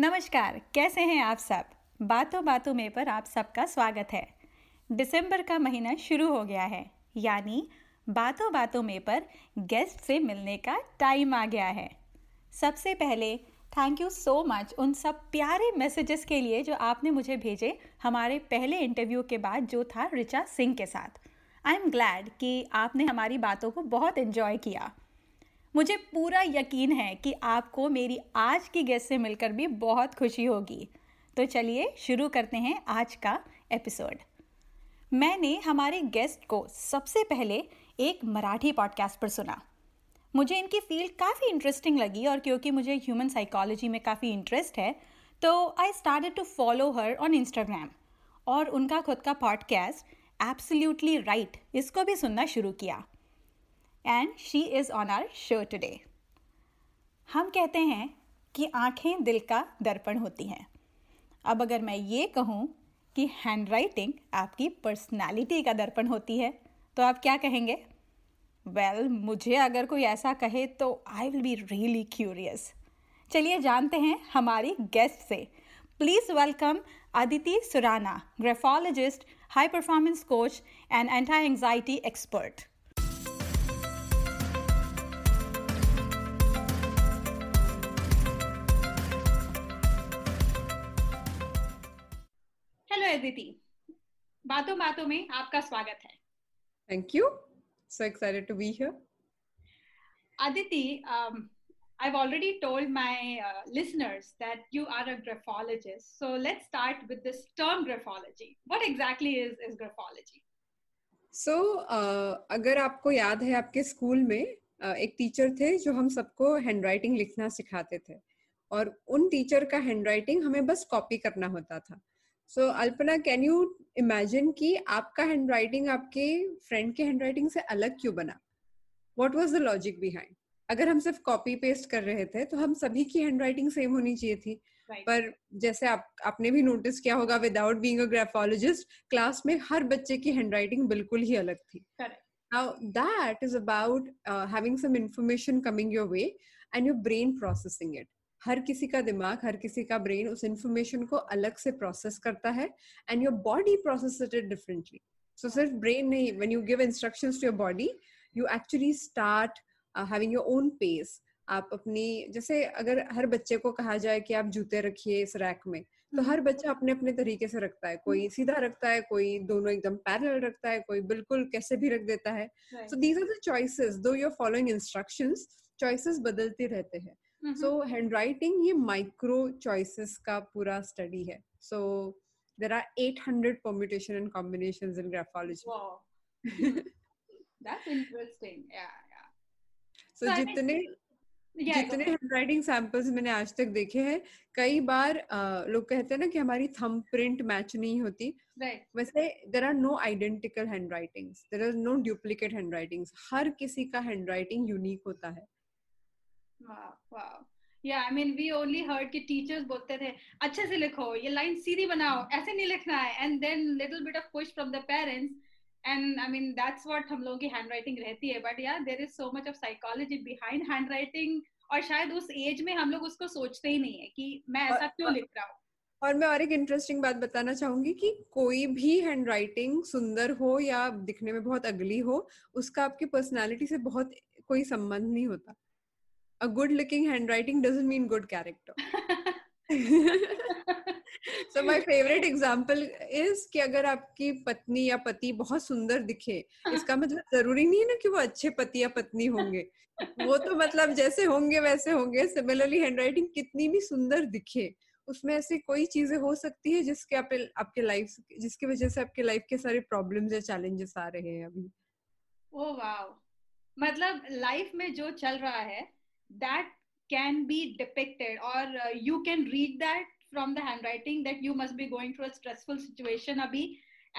नमस्कार, कैसे हैं आप सब? बातों बातों में पर आप सबका स्वागत है। दिसंबर का महीना शुरू हो गया है, यानी बातों बातों में पर गेस्ट से मिलने का टाइम आ गया है। सबसे पहले थैंक यू सो मच उन सब प्यारे मैसेजेस के लिए जो आपने मुझे भेजे हमारे पहले इंटरव्यू के बाद जो था रिचा सिंह के साथ। आई एम ग्लैड कि आपने हमारी बातों को बहुत इन्जॉय किया। मुझे पूरा यकीन है कि आपको मेरी आज की गेस्ट से मिलकर भी बहुत खुशी होगी। तो चलिए शुरू करते हैं आज का एपिसोड मैंने हमारे गेस्ट को सबसे पहले एक मराठी पॉडकास्ट पर सुना। मुझे इनकी फ़ील्ड काफ़ी इंटरेस्टिंग लगी और क्योंकि मुझे ह्यूमन साइकोलॉजी में काफ़ी इंटरेस्ट है तो I started to follow her on Instagram और उनका खुद का पॉडकास्ट एब्सोल्युटली राइट इसको भी सुनना शुरू किया। And she is on our show today हम कहते हैं कि आँखें दिल का दर्पण होती हैं। अब अगर मैं ये कहूँ कि हैंड राइटिंग आपकी पर्सनैलिटी का दर्पण होती है तो आप क्या कहेंगे? वेल well, मुझे अगर कोई ऐसा कहे तो I will be really curious चलिए जानते हैं हमारी गेस्ट से। Please welcome Aditi Surana graphologist high performance coach and anti anxiety expert Aditi बातों बातों में आपका स्वागत है thank you so excited to be here aditi um, i've already told my uh, listeners that you are a graphologist so let's start with this term graphology what exactly is is graphology so uh, अगर आपको याद है आपके school में uh, एक teacher थे जो हम सबको हैंडराइटिंग लिखना सिखाते थे और उन टीचर का हैंडराइटिंग हमें बस कॉपी करना होता था so so, Alpana can you imagine कि आपका हैंडराइटिंग आपके फ्रेंड के हैंडराइटिंग से अलग क्यों बना? What was the logic behind अगर हम सिर्फ़ कॉपी पेस्ट कर रहे थे तो हम सभी की हैंडराइटिंग सेम होनी चाहिए थी। Right. पर जैसे आप आपने भी नोटिस किया होगा without being a graphologist class में हर बच्चे की हैंडराइटिंग बिल्कुल ही अलग थी। That is about uh, having some information coming your way and your brain processing it. हर किसी का दिमाग हर किसी का ब्रेन उस इंफॉर्मेशन को अलग से प्रोसेस करता है and your body process it differently so सिर्फ़ ब्रेन नहीं when you give instructions to your body you actually start having your own pace आप अपनी जैसे अगर हर बच्चे को कहा जाए कि आप जूते रखिए इस रैक में तो हर बच्चा अपने अपने तरीके से रखता है। कोई सीधा रखता है कोई दोनों एकदम पैरेलल रखता है कोई बिल्कुल कैसे भी रख देता है। So these are the choices though you are following instructions choices बदलते रहते हैं। सो हैंड राइटिंग ये माइक्रो चॉइसेस का पूरा स्टडी है। So there are eight hundred permutation and combination in graphology That's interesting. Yeah, yeah. So, so जितने yeah, जितने हैंडराइटिंग सैंपल्स मैंने आज तक देखे हैं कई बार लोग कहते हैं ना कि हमारी थंब प्रिंट मैच नहीं होती। Right. वैसे there are no identical handwritings there are no duplicate handwritings हर किसी का हैंडराइटिंग यूनिक होता है। या I mean we only heard कि टीचर्स बोलते थे अच्छे से लिखो ये लाइन सीधी बनाओ ऐसे नहीं लिखना है। And then little bit of push from the parents and I mean that's what हम लोगों की हैंडराइटिंग रहती है। बट यार there is so much of psychology behind handwriting और शायद उस एज में हम लोग उसको सोचते ही नहीं है कि मैं ऐसा क्यों लिख रहा हूँ। और मैं और एक इंटरेस्टिंग बात बताना चाहूँगी कि कोई भी हैंडराइटिंग सुंदर हो या दिखने में बहुत अगली हो उसका आपकी पर्सनालिटी से बहुत कोई संबंध नहीं होता। A good looking handwriting doesn't mean good character. So my favorite example is कि अगर आपकी पत्नी या पति बहुत सुंदर दिखे इसका मतलब ज़रूरी नहीं है ना कि वो अच्छे पति या पत्नी होंगे। वो तो मतलब जैसे होंगे वैसे होंगे। सिमिलरली हैंडराइटिंग कितनी भी सुंदर दिखे उसमें ऐसी कोई चीज़ें हो सकती है जिसके आप, आपके लाइफ जिसकी वजह से आपके लाइफ के सारे प्रॉब्लम्स या चैलेंजेस आ रहे हैं अभी। Oh wow. मतलब लाइफ में जो चल रहा है that can be depicted or uh, you can read that from the handwriting that you must be going through a stressful situation abhi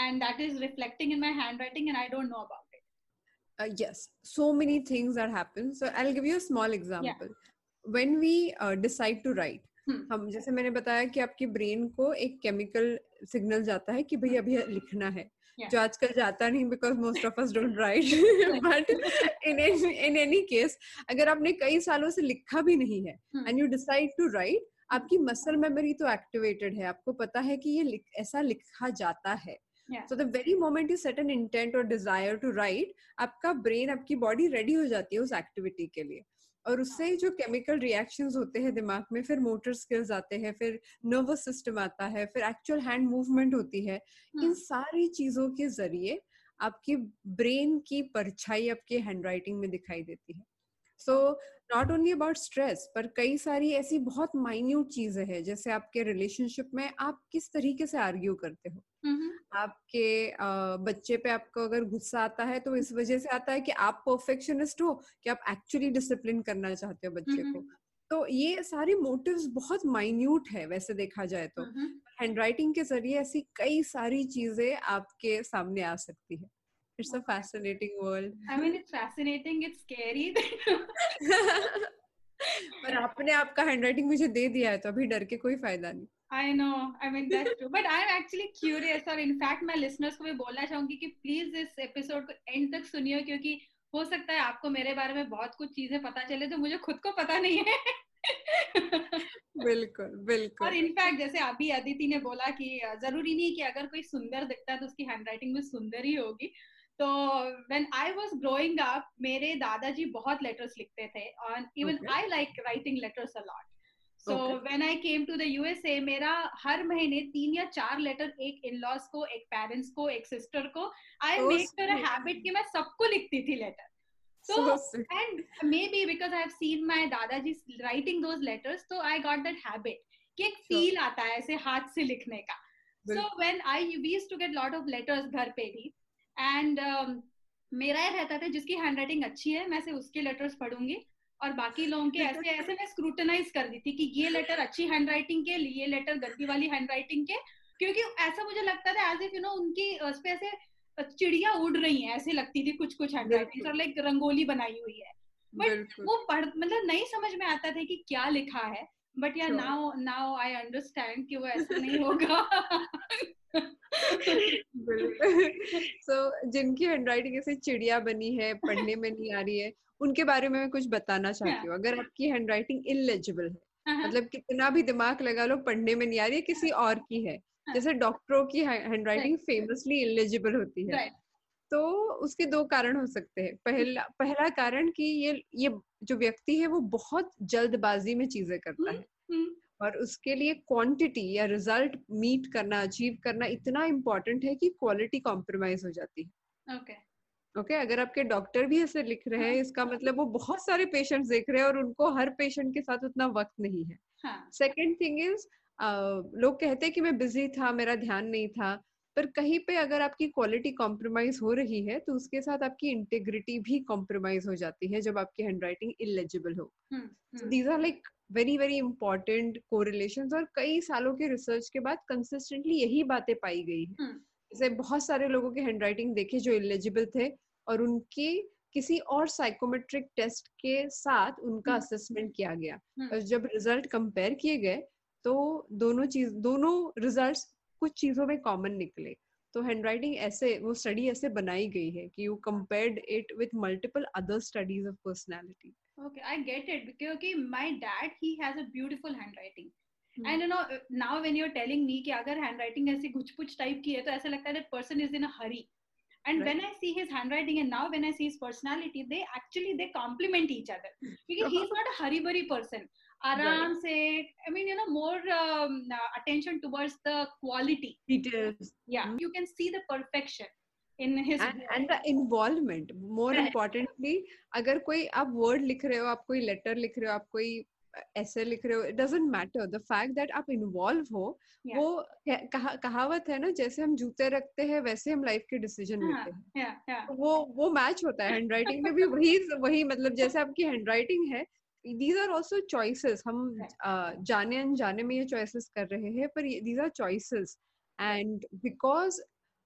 and that is reflecting in my handwriting and i don't know about it uh, yes so many things that happen so i'll give you a small example yeah. when we uh, decide to write hmm. हम जैसे मैंने बताया कि आपकी brain को एक chemical signal जाता है कि भाई अभी लिखना है जो आजकल जाता नहीं because most of us don't write but in in any case अगर आपने कई सालों से लिखा भी नहीं है and you decide to write आपकी मसल मेमोरी तो एक्टिवेटेड है। आपको पता है कि ये लिख, ऐसा लिखा जाता है। So the very moment you set an intent और डिज़ायर टू राइट आपका ब्रेन आपकी बॉडी रेडी हो जाती है उस एक्टिविटी के लिए। और उससे जो केमिकल रिएक्शंस होते हैं दिमाग में फिर मोटर स्किल्स आते हैं फिर नर्वस सिस्टम आता है फिर एक्चुअल हैंड मूवमेंट होती है इन हाँ। सारी चीज़ों के ज़रिए आपकी ब्रेन की परछाई आपके हैंड राइटिंग में दिखाई देती है so not only about stress पर कई सारी ऐसी बहुत माइन्यूट चीज़ें हैं जैसे आपके रिलेशनशिप में आप किस तरीके से आर्ग्यू करते हो? आपके बच्चे पे आपको अगर गुस्सा आता है तो इस वजह से आता है कि आप परफेक्शनिस्ट हो कि आप एक्चुअली डिसिप्लिन करना चाहते हो बच्चे को। तो ये सारी मोटिव्स बहुत माइन्यूट है वैसे देखा जाए तो। हैंडराइटिंग के ज़रिए ऐसी कई सारी चीज़ें आपके सामने आ सकती है। It's a fascinating world I mean it's fascinating it's scary पर आपने आपका हैंडराइटिंग मुझे दे दिया है तो अभी डर के कोई फ़ायदा नहीं I know. I mean that's true. But I'm actually curious और in fact मैं listeners को भी बोलना चाहूँगी कि please इस episode को end तक सुनियो क्योंकि हो सकता है आपको मेरे बारे में बहुत कुछ चीज़ें पता चले जो मुझे खुद को पता नहीं है बिल्कुल बिल्कुल और इनफैक्ट जैसे अभी अदिति ने बोला कि ज़रूरी नहीं कि अगर कोई सुंदर दिखता है तो उसकी हैंडराइटिंग भी सुंदर ही होगी तो when I was growing up मेरे दादाजी बहुत लेटर्स लिखते थे और even I like writing letters a lot so when I came to the USA मेरा हर महीने तीन या चार लेटर एक इन लॉज को एक पेरेंट्स को एक सिस्टर को आई मेक हैबिट कि मैं सबको लिखती थी letter so, so and maybe because i have seen my dadaji writing those letters so i got that habit कि एक फील. आता है ऐसे हाथ से लिखने का. So when I we used to get lot of letters घर पे भी एंड um, मेरा ये रहता था जिसकी हैंडराइटिंग अच्छी है मैं से उसके लेटर्स पढ़ूँगी। और बाकी लोगों के ऐसे ऐसे मैं स्क्रूटनाइज कर दी थी कि ये लेटर अच्छी हैंड राइटिंग के ये लेटर गंदी वाली हैंड राइटिंग के। क्योंकि ऐसा मुझे लगता था एज इफ़ यू नो उनकी उस पर ऐसे चिड़िया उड़ रही है ऐसे लगती थी कुछ कुछ हैंड राइटिंग और लाइक रंगोली बनाई हुई है। बट वो पढ़ मतलब नहीं समझ में आता था कि क्या लिखा है। बट या नाउ नाउ आई अंडरस्टैंड कि वो ऐसा नहीं होगा। सो so, जिनकी हैंडराइटिंग ऐसे चिड़िया बनी है पढ़ने में नहीं आ रही है उनके बारे में मैं कुछ बताना चाहती हाँ। हूँ। अगर आपकी हैंडराइटिंग इनलेजिबल है हाँ, हाँ। मतलब कितना भी दिमाग लगा लो पढ़ने में नहीं आ रही है किसी और की है। जैसे डॉक्टरों की हैंडराइटिंग फेमसली इनलेजिबल होती है। तो उसके दो कारण हो सकते हैं। पहला पहला कारण कि ये ये जो व्यक्ति है वो बहुत जल्दबाजी में चीज़ें करता हम्म, है। हम्म। और उसके लिए क्वांटिटी या रिज़ल्ट मीट करना अचीव करना इतना इम्पोर्टेंट है कि क्वालिटी कॉम्प्रोमाइज हो जाती है। Okay okay. ओके okay, अगर आपके डॉक्टर भी ऐसे लिख रहे हैं हाँ। इसका मतलब वो बहुत सारे पेशेंट्स देख रहे हैं और उनको हर पेशेंट के साथ उतना वक्त नहीं है। सेकेंड थिंग इज़ लोग कहते हैं कि मैं बिज़ी था मेरा ध्यान नहीं था। पर कहीं पे अगर आपकी क्वालिटी कॉम्प्रोमाइज हो रही है तो उसके साथ आपकी इंटेग्रिटी भी कॉम्प्रोमाइज हो जाती है जब आपकी हैंडराइटिंग इलेजिबल हो these are like very very important correlation और कई सालों के रिसर्च के बाद कंसिस्टेंटली यही बातें पाई गई है हम्म। जैसे बहुत सारे लोगों के हैंडराइटिंग देखे जो इलिजिबल थे और उनकी किसी और साइकोमेट्रिक टेस्ट के साथ उनका असेसमेंट हम्म। किया गया हम्म। और जब रिज़ल्ट कंपेयर किए गए तो दोनों चीज़ दोनों रिजल्ट्स कुछ चीज़ों में कॉमन निकले। तो हैंडराइटिंग ऐसे वो स्टडी ऐसे बनाई गई है कि you compared it with multiple other studies of personality okay I get it क्योंकि my dad he has a beautiful handwriting and you know now when you are telling me कि अगर हैंडराइटिंग ऐसी कुछ टाइप की है तो ऐसा लगता है that person is in a hurry and right. when i see his handwriting and now when i see his personality they actually they complement each other because he's not a hurry burry person आराम से I mean you know more attention towards the quality details या you can see the perfection involvement more importantly अगर कोई आप word लिख रहे हो आप कोई लेटर लिख रहे हो आप कोई ऐसे लिख रहे हो it doesn't matter the fact that आप इन्वॉल्व हो yeah. वो कहा, कहावत है ना जैसे हम जूते रखते हैं वैसे हम लाइफ के डिसीज़न लेते हैं। वो वो मैच होता है हैंडराइटिंग में भी वही वही मतलब जैसे आपकी हैंडराइटिंग है दीज आर ऑल्सो चॉइसेस हम uh, जाने अनजाने में ये चॉइसेस कर रहे हैं पर these are choices and because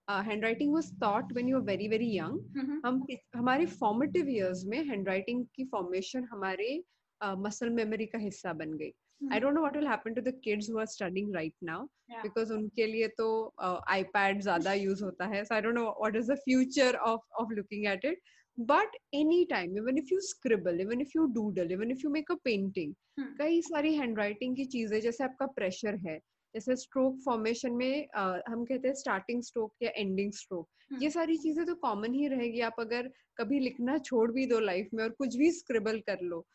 handwriting was thought when you are very very young हम हमारे फॉर्मेटिव ईयर्स में हैंड राइटिंग की फॉर्मेशन हमारे मसल uh, मेमोरी का हिस्सा बन गई. I don't know what will happen to the kids who are studying right now because उनके लिए तो आईपैड ज़्यादा यूज़ होता है. So I don't know what is the future of of looking at it but any time even if you scribble even if you doodle even if you make a painting कई सारी handwriting की चीज़ें जैसे आपका pressure है जैसे stroke formation में आ, हम कहते हैं स्टार्टिंग स्ट्रोक या एंडिंग स्ट्रोक ये हम्म। सारी चीज़ें तो कॉमन ही रहेगी आप अगर कभी लिखना छोड़ भी दो लाइफ में और कुछ भी स्क्रिबल कर लो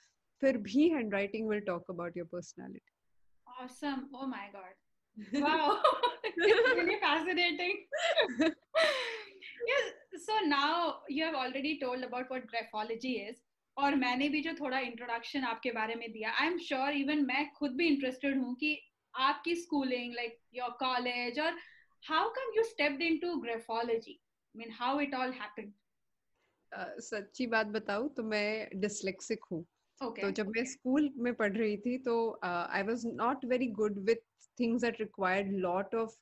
फिर भी handwriting will talk about your personality Awesome. Oh my God. Wow. it's really fascinating. yes. So now you have already told about what graphology is. और मैंने भी जो थोड़ा इंट्रोडक्शन आपके बारे में दिया आई एम श्योर इवन मैं खुद भी इंटरेस्टेड हूँ कि आपकी स्कूलिंग लाइक योर कॉलेज और how come you stepped into graphology mean how it all happened सच्ची बात बताऊँ तो मैं डिसलेक्सिक हूँ। Okay तो जब मैं स्कूल में पढ़ रही थी तो I was not very good with things that required lot of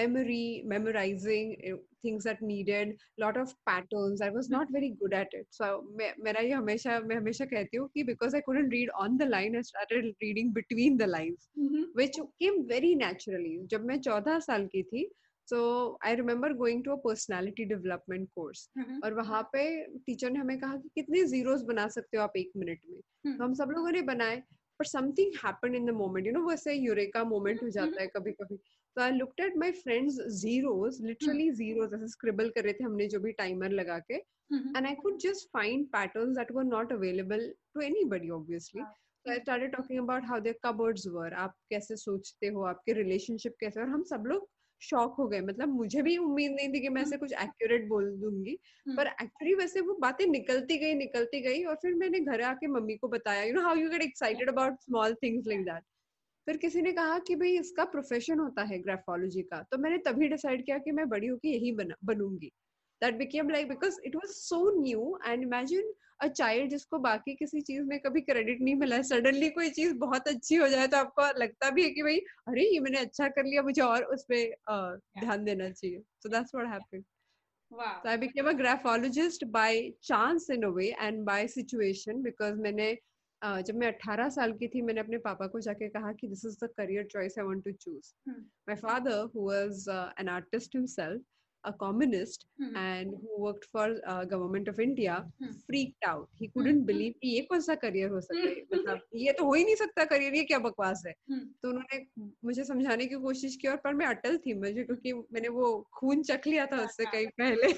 memory memorizing uh, things that needed lot of patterns i was not very good at it so me- मेरा ये हमेशा मैं हमेशा कहती हूँ कि because i couldn't read on the line i started reading between the lines mm-hmm. which came very naturally जब मैं 14 साल की थी so i remember going to a personality development course Mm-hmm. और वहाँ पे टीचर ने हमें कहा कि कितने जीरोस बना सकते हो आप एक मिनट में Hmm. तो हम सब लोगों ने बनाए पर something happened in the moment you know वैसे यूरेका मोमेंट हो जाता है कभी कभी तो I looked at my friends zeros literally zeros ऐसे स्क्रिबल कर रहे थे हमने जो भी टाइमर लगा के Mm-hmm. and I could just find patterns that were not available to anybody, obviously. Wow. So I started talking about how their cupboards were. आप कैसे सोचते हो आपके रिलेशनशिप कैसे और हम सब लोग शॉक हो गए मतलब मुझे भी उम्मीद नहीं थी कि मैं ऐसे कुछ एक्यूरेट बोल दूँगी Hmm. पर एक्चुअली वैसे वो बातें निकलती गई निकलती गई और फिर मैंने घर आके मम्मी को बताया you know how you get excited about small things like that फिर किसी ने कहा कि भाई इसका प्रोफेशन होता है ग्राफोलॉजी का तो मैंने तभी डिसाइड किया कि मैं बड़ी होकर यही बना बनूँगी। That became like because it was so new and imagine a child जिसको बाकी किसी चीज़ में कभी क्रेडिट नहीं मिला है सडनली कोई चीज़ बहुत अच्छी हो जाए तो आपको लगता भी है कि भाई अरे ये मैंने अच्छा कर लिया मुझे और उस पर uh, ध्यान देना चाहिए। सो that's what happened. Wow. So I became a graphologist by chance in a way and by situation because मैंने uh, जब मैं 18 साल की थी मैंने अपने पापा को जाके कहा कि this is the career choice I want to choose Hmm. my father who was uh, an a communist Mhm. and who worked for uh, government of India mm-hmm. freaked out. He couldn't mm-hmm. believe कि ये कौन सा career हो सकता है मतलब ये तो हो ही नहीं सकता करियर ये क्या बकवास है Hmm. तो उन्होंने मुझे समझाने की कोशिश की और पर मैं अटल थी मुझे क्योंकि मैंने वो खून चख लिया था उससे कहीं पहले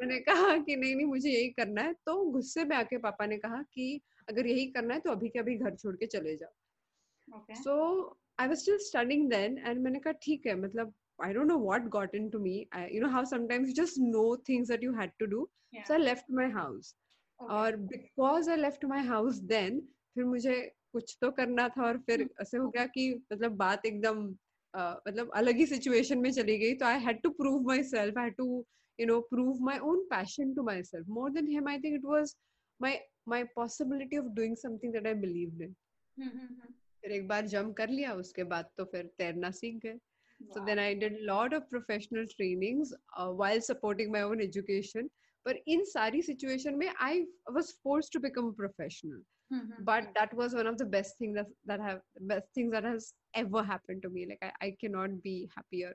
मैंने कहा कि नहीं नहीं मुझे यही करना है तो गुस्से में आके पापा ने कहा कि अगर यही करना है तो अभी के अभी घर छोड़ के चले जाओ। So I was still studying then and मैंने कहा ठीक है मतलब I don't know what got into me you know how sometimes just know things that you had to do so I left my house और because I left my house then फिर मुझे कुछ तो करना था और फिर hmm. ऐसे हो गया कि मतलब बात एकदम मतलब अलग ही सिचुएशन में चली गई। तो I had to prove myself I too you know prove my own passion to myself more than them I think it was my My possibility of doing something that I believe in Hmm, hmm, hmm. फिर एक बार jump कर लिया उसके बाद तो फिर तैरना सीख गए so Wow. then i did a lot of professional trainings uh, while supporting my own education but in sari situation mein i was forced to become a professional Hmm, hmm, but that was one of the best things that that have best things that has ever happened to me like i, I cannot be happier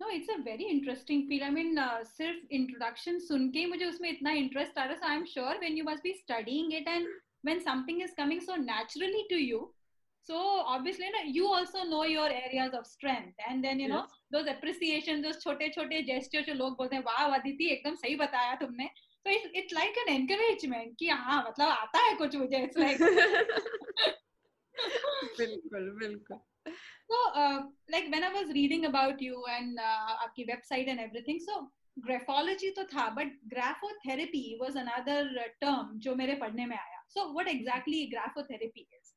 No, it's a very interesting field. I mean, uh, सिर्फ़ introduction सुन के ही मुझे उसमें इतना interest आ रहा है. So I'm sure when you must be studying it and when something is coming so naturally to you, so obviously ना you also know your areas of strength and then you yes. know those appreciation, those छोटे छोटे gestures जो लोग बोलते हैं वाह अदिति एकदम सही बताया तुमने. So it's it's like an encouragement कि हाँ मतलब आता है कुछ मुझे. It's like बिल्कुल बिल्कुल So, uh, like when I was reading about you and uh, आपकी website and everything, so graphology तो था, but graphotherapy was another uh, term जो मेरे पढ़ने में आया. So, what exactly graphotherapy is?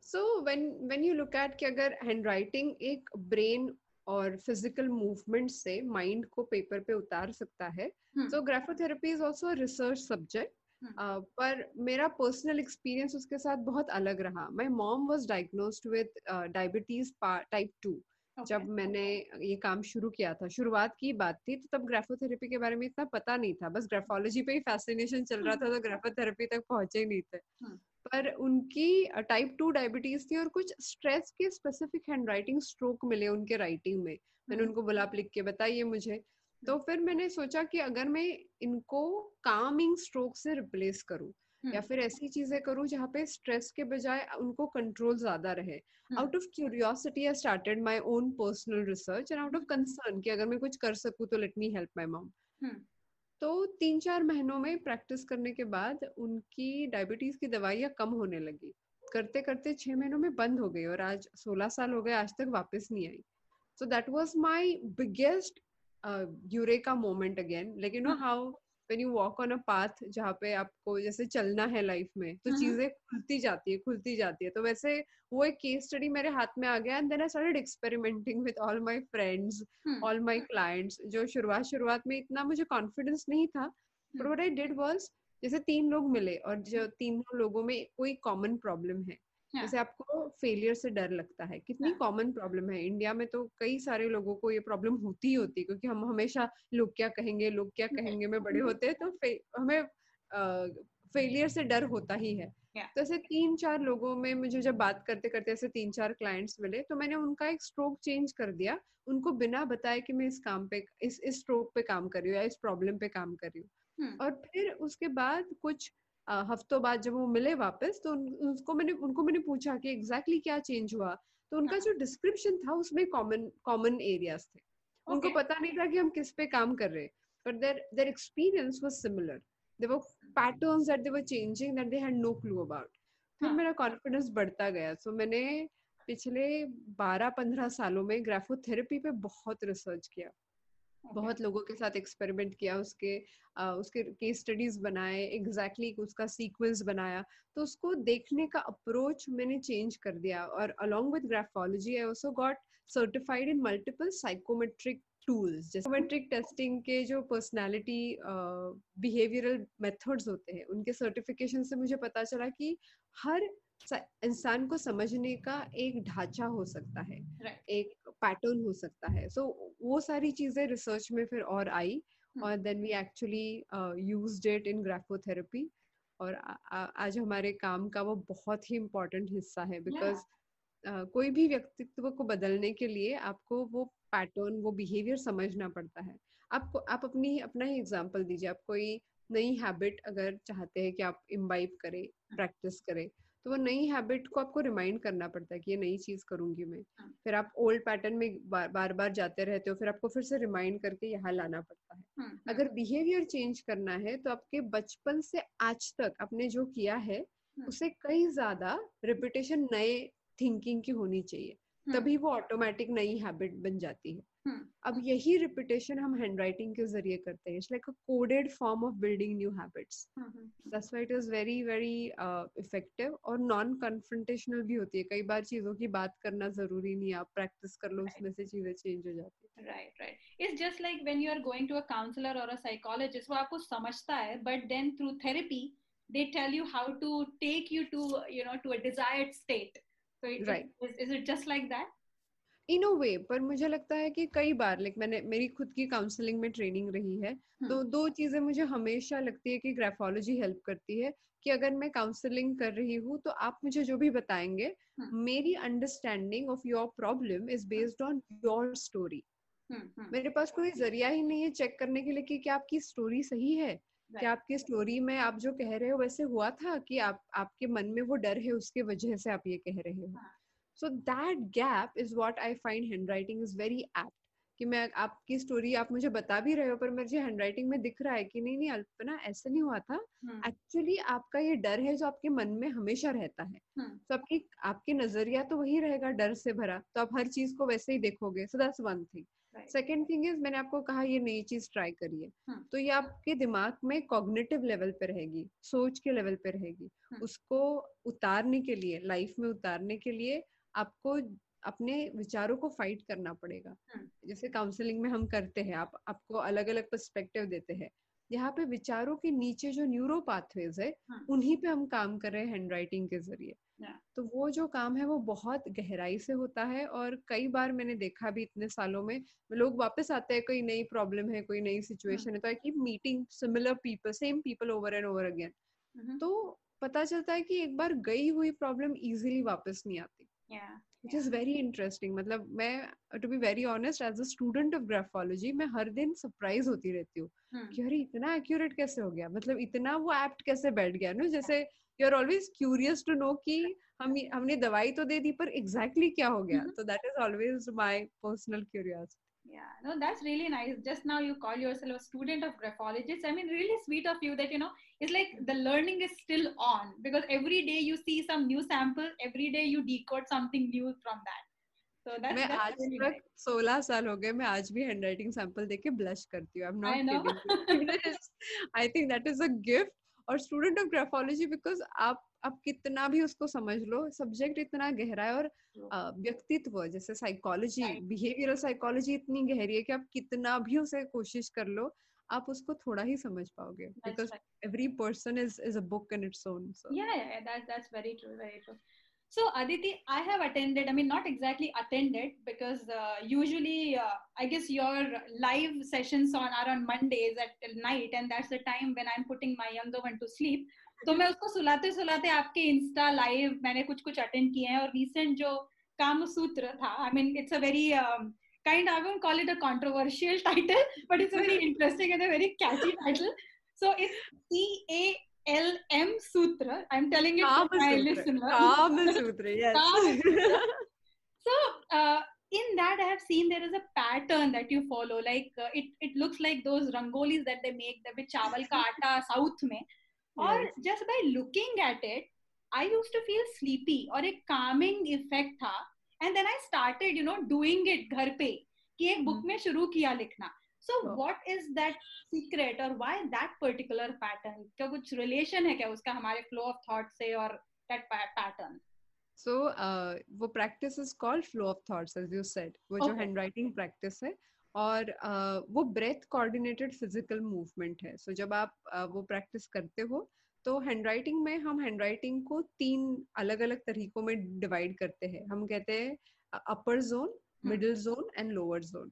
so when when you look at कि अगर handwriting एक brain और physical movement से mind को paper पे उतार सकता है Hmm. so graphotherapy is also a research subject Hmm. Uh, पर मेरा पर्सनल एक्सपीरियंस उसके साथ बहुत अलग रहा। My mom was diagnosed with diabetes type 2 Okay. जब मैंने ये काम शुरू किया था शुरुआत की बात थी तो तब ग्राफोथेरेपी के बारे में इतना पता नहीं था। बस ग्राफोलॉजी पे ही फैसिनेशन चल रहा था तो ग्राफोथेरेपी तक पहुँचे ही नहीं थे। Hmm. पर उनकी टाइप टू डायबिटीज़ थी और कुछ स्ट्रेस के स्पेसिफिक हैंडराइटिंग स्ट्रोक मिले उनके राइटिंग में। मैंने Hmm. उनको बोला लिख के बताइए मुझे। तो फिर मैंने सोचा कि अगर मैं इनको कामिंग स्ट्रोक से रिप्लेस करूँ या फिर ऐसी चीज़ें करूँ जहाँ पे स्ट्रेस के बजाय उनको कंट्रोल ज़्यादा रहे। Out of curiosity I started my own personal research and out of concern कि अगर मैं कुछ कर सकूँ तो let me help my mom तो तीन चार महीनों में प्रैक्टिस करने के बाद उनकी डायबिटीज़ की दवाइयाँ कम होने लगी। करते करते छह महीनों में बंद हो गई और आज सोलह साल हो गए आज तक वापस नहीं आई। So that was my biggest eureka moment again लेकिन know how when you walk on a path जहाँ पे आपको जैसे चलना है लाइफ में तो चीज़ें खुलती जाती है खुलती जाती है। तो वैसे वो एक केस स्टडी मेरे हाथ में आ गया and then I started experimenting with all my friends all my clients जो शुरुआत शुरुआत में इतना मुझे कॉन्फिडेंस नहीं था but what I did was जैसे तीन लोग मिले और जो तीनों लोगों में कोई कॉमन प्रॉब्लम है जैसे आपको फेलियर से डर लगता है। कितनी कॉमन प्रॉब्लम है। इंडिया में तो कई सारे लोगों को ये प्रॉब्लम होती ही होती है क्योंकि हम हमेशा लोग क्या कहेंगे लोग क्या कहेंगे में बड़े होते हैं तो हमें फेलियर से डर होता ही है। तो ऐसे तीन चार लोगों में मुझे जब बात करते करते ऐसे तीन चार क्लाइंट्स मिले तो मैंने उनका एक स्ट्रोक चेंज कर दिया। उनको बिना बताए कि मैं इस काम पे इस इस स्ट्रोक पे काम कर रही हूँ या इस प्रॉब्लम पे काम कर रही हूँ। और फिर उसके बाद कुछ हफ्तों बाद जब वो मिले वापस तो उन, उसको मैंने उनको मैंने पूछा कि एग्जैक्टली exactly क्या चेंज हुआ? तो उनका जो डिस्क्रिप्शन था उसमें कॉमन कॉमन एरियाज़ थे। okay. उनको पता नहीं था कि हम किस पे काम कर रहे हैं। But their their experience was similar there were patterns that they were changing that they had no clue about फिर हाँ. मेरा कॉन्फिडेंस बढ़ता गया। सो so, मैंने पिछले 12-15 सालों में ग्राफोथेरेपी पे बहुत रिसर्च किया। Okay. बहुत लोगों के साथ एक्सपेरिमेंट किया उसके आ, उसके केस स्टडीज़ बनाए एग्जैक्टली exactly उसका सीक्वेंस बनाया तो उसको देखने का अप्रोच मैंने चेंज कर दिया और along with graphology I also got certified in multiple psychometric tools जैसे साइकोमेट्रिक टेस्टिंग के जो पर्सनालिटी बिहेवियरल मेथड्स होते हैं उनके सर्टिफिकेशन से मुझे पता चला कि हर इंसान को समझने का एक ढांचा हो सकता है right. एक पैटर्न हो सकता है सो so, वो सारी चीज़ें रिसर्च में फिर और आई hmm. और then we actually used it in graphotherapy और आ, आ, आज हमारे काम का वो बहुत ही इम्पोर्टेंट हिस्सा है बिकॉज़ yeah. uh, कोई भी व्यक्तित्व को बदलने के लिए आपको वो पैटर्न वो बिहेवियर समझना पड़ता है आपको आप अपनी अपना ही एग्ज़ाम्पल दीजिए आप कोई नई हैबिट अगर चाहते हैं कि आप इम्बाइब करें प्रैक्टिस करें तो वो नई हैबिट को आपको रिमाइंड करना पड़ता है कि ये नई चीज़ करूँगी मैं हाँ. फिर आप ओल्ड पैटर्न में बार बार बार जाते रहते हो फिर आपको फिर से रिमाइंड करके यहाँ लाना पड़ता है हाँ, हाँ. अगर बिहेवियर चेंज करना है तो आपके बचपन से आज तक आपने जो किया है हाँ. उसे कई ज़्यादा रिपीटेशन नए थिंकिंग की होनी चाहिए तभी वो ऑटोमेटिक नई हैबिट बन जाती है। अब यही रिपीटेशन हम हैंडराइटिंग के ज़रिए करते हैं। It's like a coded form of building new habits that's why it is very very effective और नॉन कन्फ्रंटेशनल भी होती है। कई बार चीज़ों की बात करना ज़रूरी नहीं आप प्रैक्टिस कर लो right. उसमें से चीज़ें चेंज हो जाती है। Right right it's just like when you are going to a counsellor और अ साइकोलॉजिस्ट वो आपको समझता है but then through therapy they tell you how to take you to you know to a desired state. So it, right. is, is it just like that? In a way पर मुझे लगता है कि कई बार लाइक मैंने मेरी खुद की काउंसलिंग में ट्रेनिंग रही है hmm. तो दो चीज़ें मुझे हमेशा लगती है कि ग्राफोलॉजी हेल्प करती है कि अगर मैं काउंसलिंग कर रही हूँ तो आप मुझे जो भी बताएँगे. मेरी understanding of your problem is based on your story मेरे पास कोई ज़रिया ही नहीं है चेक करने के लिए कि क्या आपकी स्टोरी सही है right. क्या आपकी स्टोरी में आप जो कह रहे हो वैसे हुआ था कि आप आपके मन में वो डर है उसके वजह से आप ये कह रहे हो हाँ. So that gap is what I find handwriting is very apt कि मैं आपकी स्टोरी आप मुझे बता भी रहे हो पर मुझे हैंड राइटिंग में दिख रहा है कि नहीं नहीं अल्पना ऐसा नहीं हुआ था। Actually hmm. आपका ये डर है जो आपके मन में हमेशा रहता है। hmm. तो आपकी आपके नज़रिया तो वही रहेगा डर से भरा। तो आप हर चीज़ को वैसे ही देखोगे। So that's one thing second thing is मैंने आपको कहा ये नई चीज़ ट्राई करिए। hmm. तो ये आपके दिमाग में कॉग्निटिव लेवल पे रहेगी सोच के लेवल पे रहेगी। hmm. उसको उतारने के लिए लाइफ में उतारने के लिए आपको अपने विचारों को फाइट करना पड़ेगा। जैसे काउंसलिंग में हम करते हैं आप आपको अलग अलग पर्सपेक्टिव देते हैं। यहाँ पे विचारों के नीचे जो न्यूरो पाथवेज है उन्हीं पे हम काम कर रहे हैं हैंड राइटिंग के ज़रिए। तो वो जो काम है वो बहुत गहराई से होता है और कई बार मैंने देखा भी इतने सालों में लोग वापस आते हैं कोई नई प्रॉब्लम है कोई नई सिचुएशन है। तो I keep meeting similar people same people over and over again तो पता चलता है कि एक बार गई हुई प्रॉब्लम इजीली वापस नहीं आती। Yeah which is very मतलब मैं to be very honest as a student of graphology मैं हर दिन सरप्राइज़ होती रहती हूँ hmm. कि अरे इतना एक्यूरेट कैसे हो गया? मतलब इतना वो apt कैसे बैठ गया? ना जैसे you are always curious to know कि हम हमने दवाई तो दे दी पर एग्जैक्टली exactly क्या हो गया? तो that is always my personal curiosity yeah no that's really nice just now you call yourself a student of graphologists i mean really sweet of you that you know it's like the learning is still on because every day you see some new sample every day you decode something new from that so that's, मैं that's आज really तक nice. 16 साल हो गए मैं आज भी handwriting sample देख के ब्लश करती हूँ I am not kidding I think that is a gift और स्टूडेंट ऑफ ग्राफोलॉजी बिकॉज आप आप कितना भी उसको समझ लो सब्जेक्ट इतना गहरा है और व्यक्तित्व जैसे साइकोलॉजी बिहेवियरल साइकोलॉजी इतनी गहरी है कि आप कितना भी उसे कोशिश कर लो आप उसको थोड़ा ही समझ पाओगे because every person is is a book in its own so yeah yeah that that's very true very true So Aditi, I have attended. I mean, not exactly attended because uh, usually, uh, I guess your live sessions on are on Mondays at night, and that's the time when I'm putting my younger one to sleep. तो मैं उसको सुलाते सुलाते आपके Insta live मैंने कुछ कुछ attend किए हैं और रिसेंट जो काम सूत्र था I mean it's a very kind I would call it a controversial title but it's very interesting and a very catchy title so it's E A L M Sutra I am telling it to my listener Kama Sutra yes so in that i have seen there is a pattern that you follow like uh, it it looks like those rangolis that they make the chawal ka aata south mein. और just by looking at it I use to feel sleepy और एक calming effect था। And then I started you know doing it घर पे कि एक book में शुरू किया लिखना। So what is that secret और वाई दैट पर्टिकुलर पैटर्न क्या कुछ रिलेशन है क्या उसका हमारे फ्लो ऑफ़ थॉट से और दैट पैटर्न सो वो practice is called flow of thoughts as you said वो जो हैंड राइटिंग प्रैक्टिस है और वो ब्रेथ कोऑर्डिनेटेड फ़िज़िकल मूवमेंट है। So जब आप वो प्रैक्टिस करते हो तो हैंडराइटिंग में हम हैंडराइटिंग को तीन अलग अलग तरीकों में डिवाइड करते हैं। हम कहते हैं upper zone middle zone and lower zone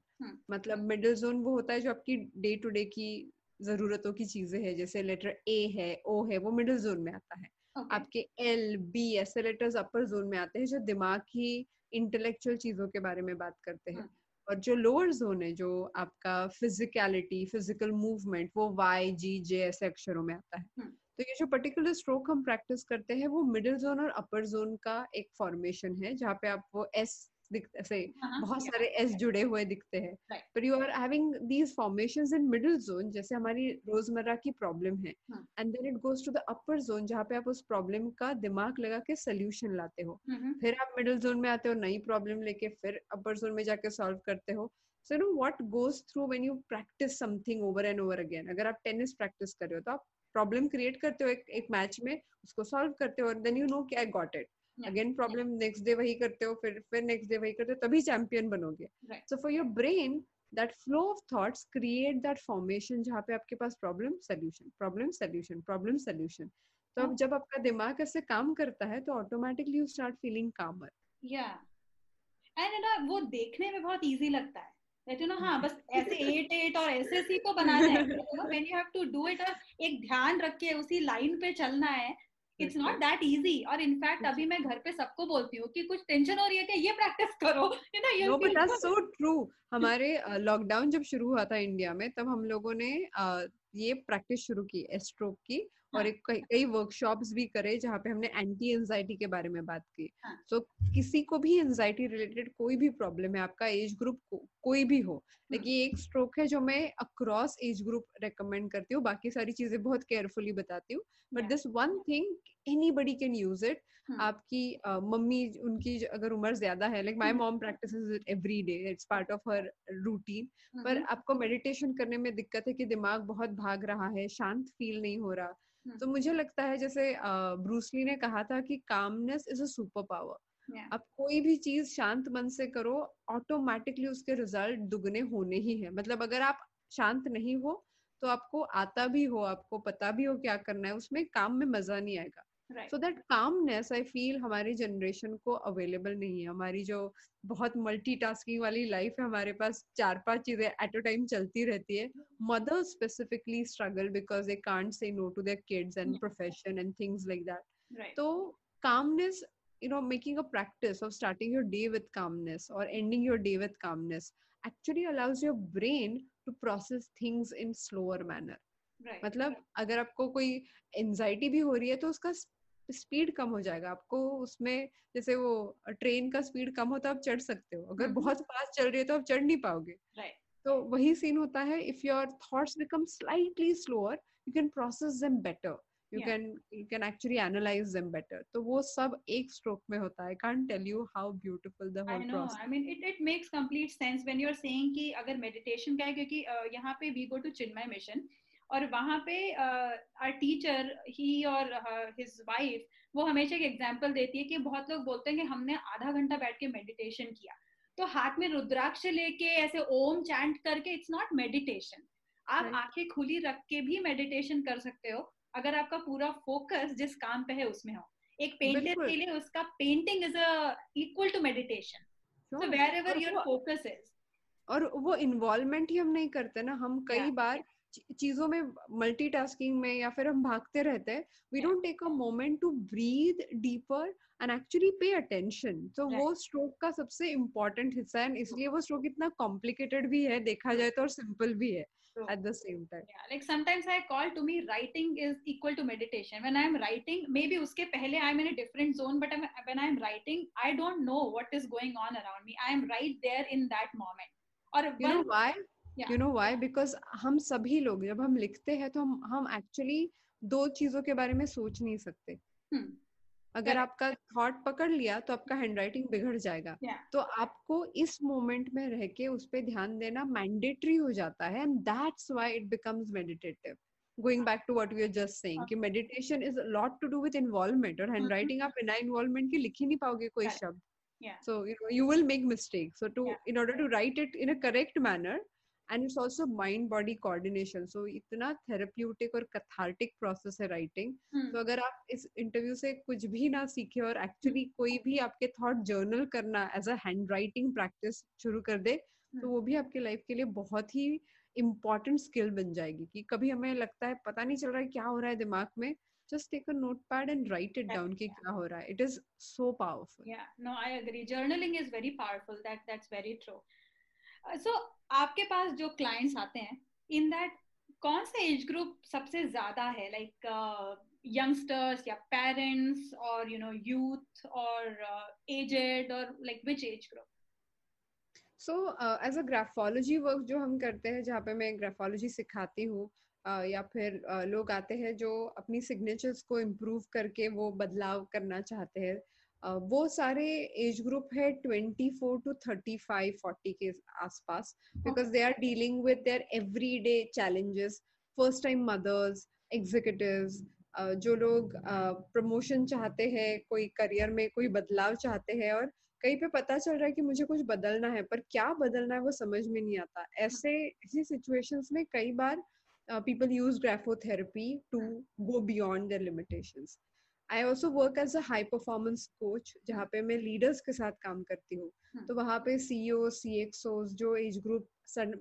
मतलब मिडिल जोन वो होता है जो आपकी डे टू डे की जरूरतों की चीज़ें है जैसे लेटर ए है ओ है वो मिडिल जोन में आता है। Okay. आपके एल बी ऐसे लेटर्स अपर जोन में आते हैं जो दिमाग की इंटेलेक्चुअल चीज़ों के बारे में बात करते हैं। hmm. और जो लोअर जोन है जो आपका फिजिकलिटी फ़िज़िकल मूवमेंट वो वाई जी जे ऐसे अक्षरों में आता है hmm. तो ये जो पर्टिकुलर स्ट्रोक हम प्रैक्टिस करते हैं वो मिडिल जोन और अपर जोन का एक फॉर्मेशन है जहाँ पे आप वो एस ऐसे हाँ, बहुत सारे एस जुड़े हुए दिखते हैं। पर you are having these formations in middle zone जैसे हमारी रोज़मर्रा की प्रॉब्लम है and then it goes to the upper zone जहाँ पे आप उस प्रॉब्लम का दिमाग लगा के सोल्यूशन लाते हो। फिर आप मिडिल जोन में आते हो नई प्रॉब्लम लेके फिर अपर जोन में जाके सॉल्व करते हो। So no what goes through when you practice something over and over again अगर आप टेनिस प्रैक्टिस कर रहे हो तो आप प्रॉब्लम क्रिएट करते हो एक एक मैच में उसको सॉल्व करते हो और देन यू नो कि I got it again problem next day वही करते हो फिर फिर नेक्स्ट डे वही करते हो तभी चैंपियन बनोगे। So for your brain that flow of thoughts create that formation जहाँ पे आपके पास problem solution problem solution problem solution तो अब जब आपका दिमाग ऐसे काम करता है तो ऑटोमेटिकली यू स्टार्ट फीलिंग कामर या एंड ना वो देखने में बहुत इजी लगता है। दैट यू नो हाँ बस ऐसे एट एट और ऐसे सी को बनाना है when you have to do it और एक ध्यान रख के उसी लाइन पे चलना है इट्स नॉट दैट इजी और इनफैक्ट अभी मैं घर पे सबको बोलती हूँ कि कुछ टेंशन हो रही है कि ये प्रैक्टिस करो। यू नो ये बट दैट्स सो ट्रू हमारे लॉकडाउन जब शुरू हुआ था इंडिया में तब हम लोगों ने ये प्रैक्टिस शुरू की एस्ट्रोक की। और एक कई वर्कशॉप्स भी करे जहाँ पे हमने एंटी एंजाइटी के बारे में बात की। सो हाँ. so, किसी को भी एंजाइटी रिलेटेड कोई भी प्रॉब्लम है आपका एज ग्रुप को, कोई भी हो लेकिन ये एक स्ट्रोक है जो मैं अक्रॉस एज ग्रुप रेकमेंड करती हूँ बाकी सारी चीज़ें बहुत केयरफुली बताती हूँ। But this one thing anybody can use it आपकी मम्मी उनकी अगर उम्र ज़्यादा है like my mom practice it every day it's part of her routine पर आपको मेडिटेशन करने में दिक्कत है कि दिमाग बहुत भाग रहा है शांत फील नहीं हो रहा। तो मुझे लगता है जैसे ब्रूसली ने कहा था कि calmness is a super power आप कोई भी चीज़ शांत मन से करो ऑटोमेटिकली उसके रिज़ल्ट दुगने होने ही है। मतलब अगर आप शांत नहीं हो तो आपको आता भी हो आपको पता भी हो क्या करना है उसमें काम में मज़ा नहीं आएगा। So that calmness I feel हमारी जनरेशन को अवेलेबल नहीं है। हमारी जो बहुत मल्टीटास्किंग वाली लाइफ है हमारे पास चार पाँच चीज़ें एट अ टाइम चलती रहती है। Mother specifically struggle because they can't say no to their kids and profession and things like that तो calmness you know making a practice of starting your day with calmness or ending your day with calmness actually allows your brain to process things in slower manner right. मतलब अगर आपको कोई anxiety भी हो रही है तो उसका स्पीड कम हो जाएगा आपको उसमें जैसे वो ट्रेन का स्पीड कम हो तो आप चढ़ सकते हो अगर बहुत फास्ट चल रही है तो आप चढ़ नहीं पाओगे right. तो वही सीन होता है if your thoughts become slightly slower you can process them better you yeah. can you can actually analyze them better तो वो सब एक स्ट्रोक में होता है I can't tell you how beautiful the whole I know process. I mean it it makes complete sense when you're saying कि अगर meditation का है क्योंकि uh, यहाँ पे we go to Chinmay mission और वहाँ पे आर टीचर ही और हिज वाइफ वो हमेशा एक एग्जांपल देती है कि बहुत लोग बोलते हैं कि हमने आधा घंटा बैठ के मेडिटेशन किया। तो हाथ में रुद्राक्ष लेके ऐसे ओम चैंट करके इट्स नॉट मेडिटेशन आप आँखें खुली रख के भी मेडिटेशन कर सकते हो अगर आपका पूरा फोकस जिस काम पे है उसमें हो। एक पेंटर के लिए उसका painting is equal to meditation so wherever your focus is और वो इन्वॉल्वमेंट ही हम नहीं करते ना हम कई yeah. बार चीज़ों में मल्टीटास्किंग में या फिर हम भागते रहते हैं we don't take a moment to breathe deeper and actually pay attention तो वो स्ट्रोक का सबसे इम्पोर्टेंट हिस्सा है इसलिए वो स्ट्रोक इतना कॉम्प्लिकेटेड भी है देखा जाए तो और सिंपल भी है at the same time yeah like sometimes i call to me writing is equal to meditation when i'm writing maybe uske pehle i'm in a different zone but I'm, when i'm writing i don't know what is going on around me i am right there in that moment or you one, know why you know why because हम सभी लोग जब हम लिखते हैं तो हम हम एक्चुअली दो चीज़ों के बारे में सोच नहीं सकते। Hmm. अगर आपका थॉट पकड़ लिया तो आपका हैंडराइटिंग बिगड़ जाएगा। Yeah. तो आपको इस मोमेंट में रह के उस पर ध्यान देना मैंडेटरी हो जाता है and that's why it becomes meditative going back to what we are just saying कि meditation is lot to do with involvement और हैंडराइटिंग mm-hmm. आप बिना इन्वॉल्वमेंट के लिख ही नहीं पाओगे कोई शब्द। So you know you will make mistakes. So to yeah. in order to write it in a correct manner and it's also mind body coordination so इतना थेरेप्यूटिक और कथार्टिक प्रोसेस है राइटिंग hmm. तो अगर आप इस interview से कुछ भी ना सीखे और एक्चुअली hmm. कोई भी आपके थॉट जर्नल करना as a hand writing practice शुरू कर दे hmm. तो वो भी आपके लाइफ के लिए बहुत ही इम्पोर्टेंट स्किल बन जाएगी कि कभी हमें लगता है पता नहीं चल रहा है क्या हो रहा है दिमाग में just take a notepad and write it down कि क्या हो रहा है. It is so powerful. Yeah. No i agree. Journaling is very powerful. That that's very true. So so, आपके पास जो क्लाइंट्स आते हैं इन दैट कौन सा एज ग्रुप सबसे ज़्यादा है? लाइक यंगस्टर्स या पेरेंट्स और यू नो यूथ और एजेड और like which age group so as a graphology work जो हम करते हैं जहाँ पे मैं ग्राफोलॉजी सिखाती हूँ uh, या फिर uh, लोग आते हैं जो अपनी सिग्नेचर्स को इम्प्रूव करके वो बदलाव करना चाहते हैं वो सारे एज ग्रुप है 24 टू 35 40 के आसपास because they are dealing with their everyday challenges first time mothers executives जो लोग प्रमोशन चाहते हैं, कोई करियर में कोई बदलाव चाहते हैं और कहीं पे पता चल रहा है कि मुझे कुछ बदलना है, पर क्या बदलना है वो समझ में नहीं आता। ऐसे, ऐसी सिचुएशंस में कई बार people use graphotherapy to go beyond their limitations I also work as a high performance coach जहाँ पे मैं लीडर्स के साथ काम करती हूँ hmm. तो वहाँ पे सीईओ सी एक्सओ जो age group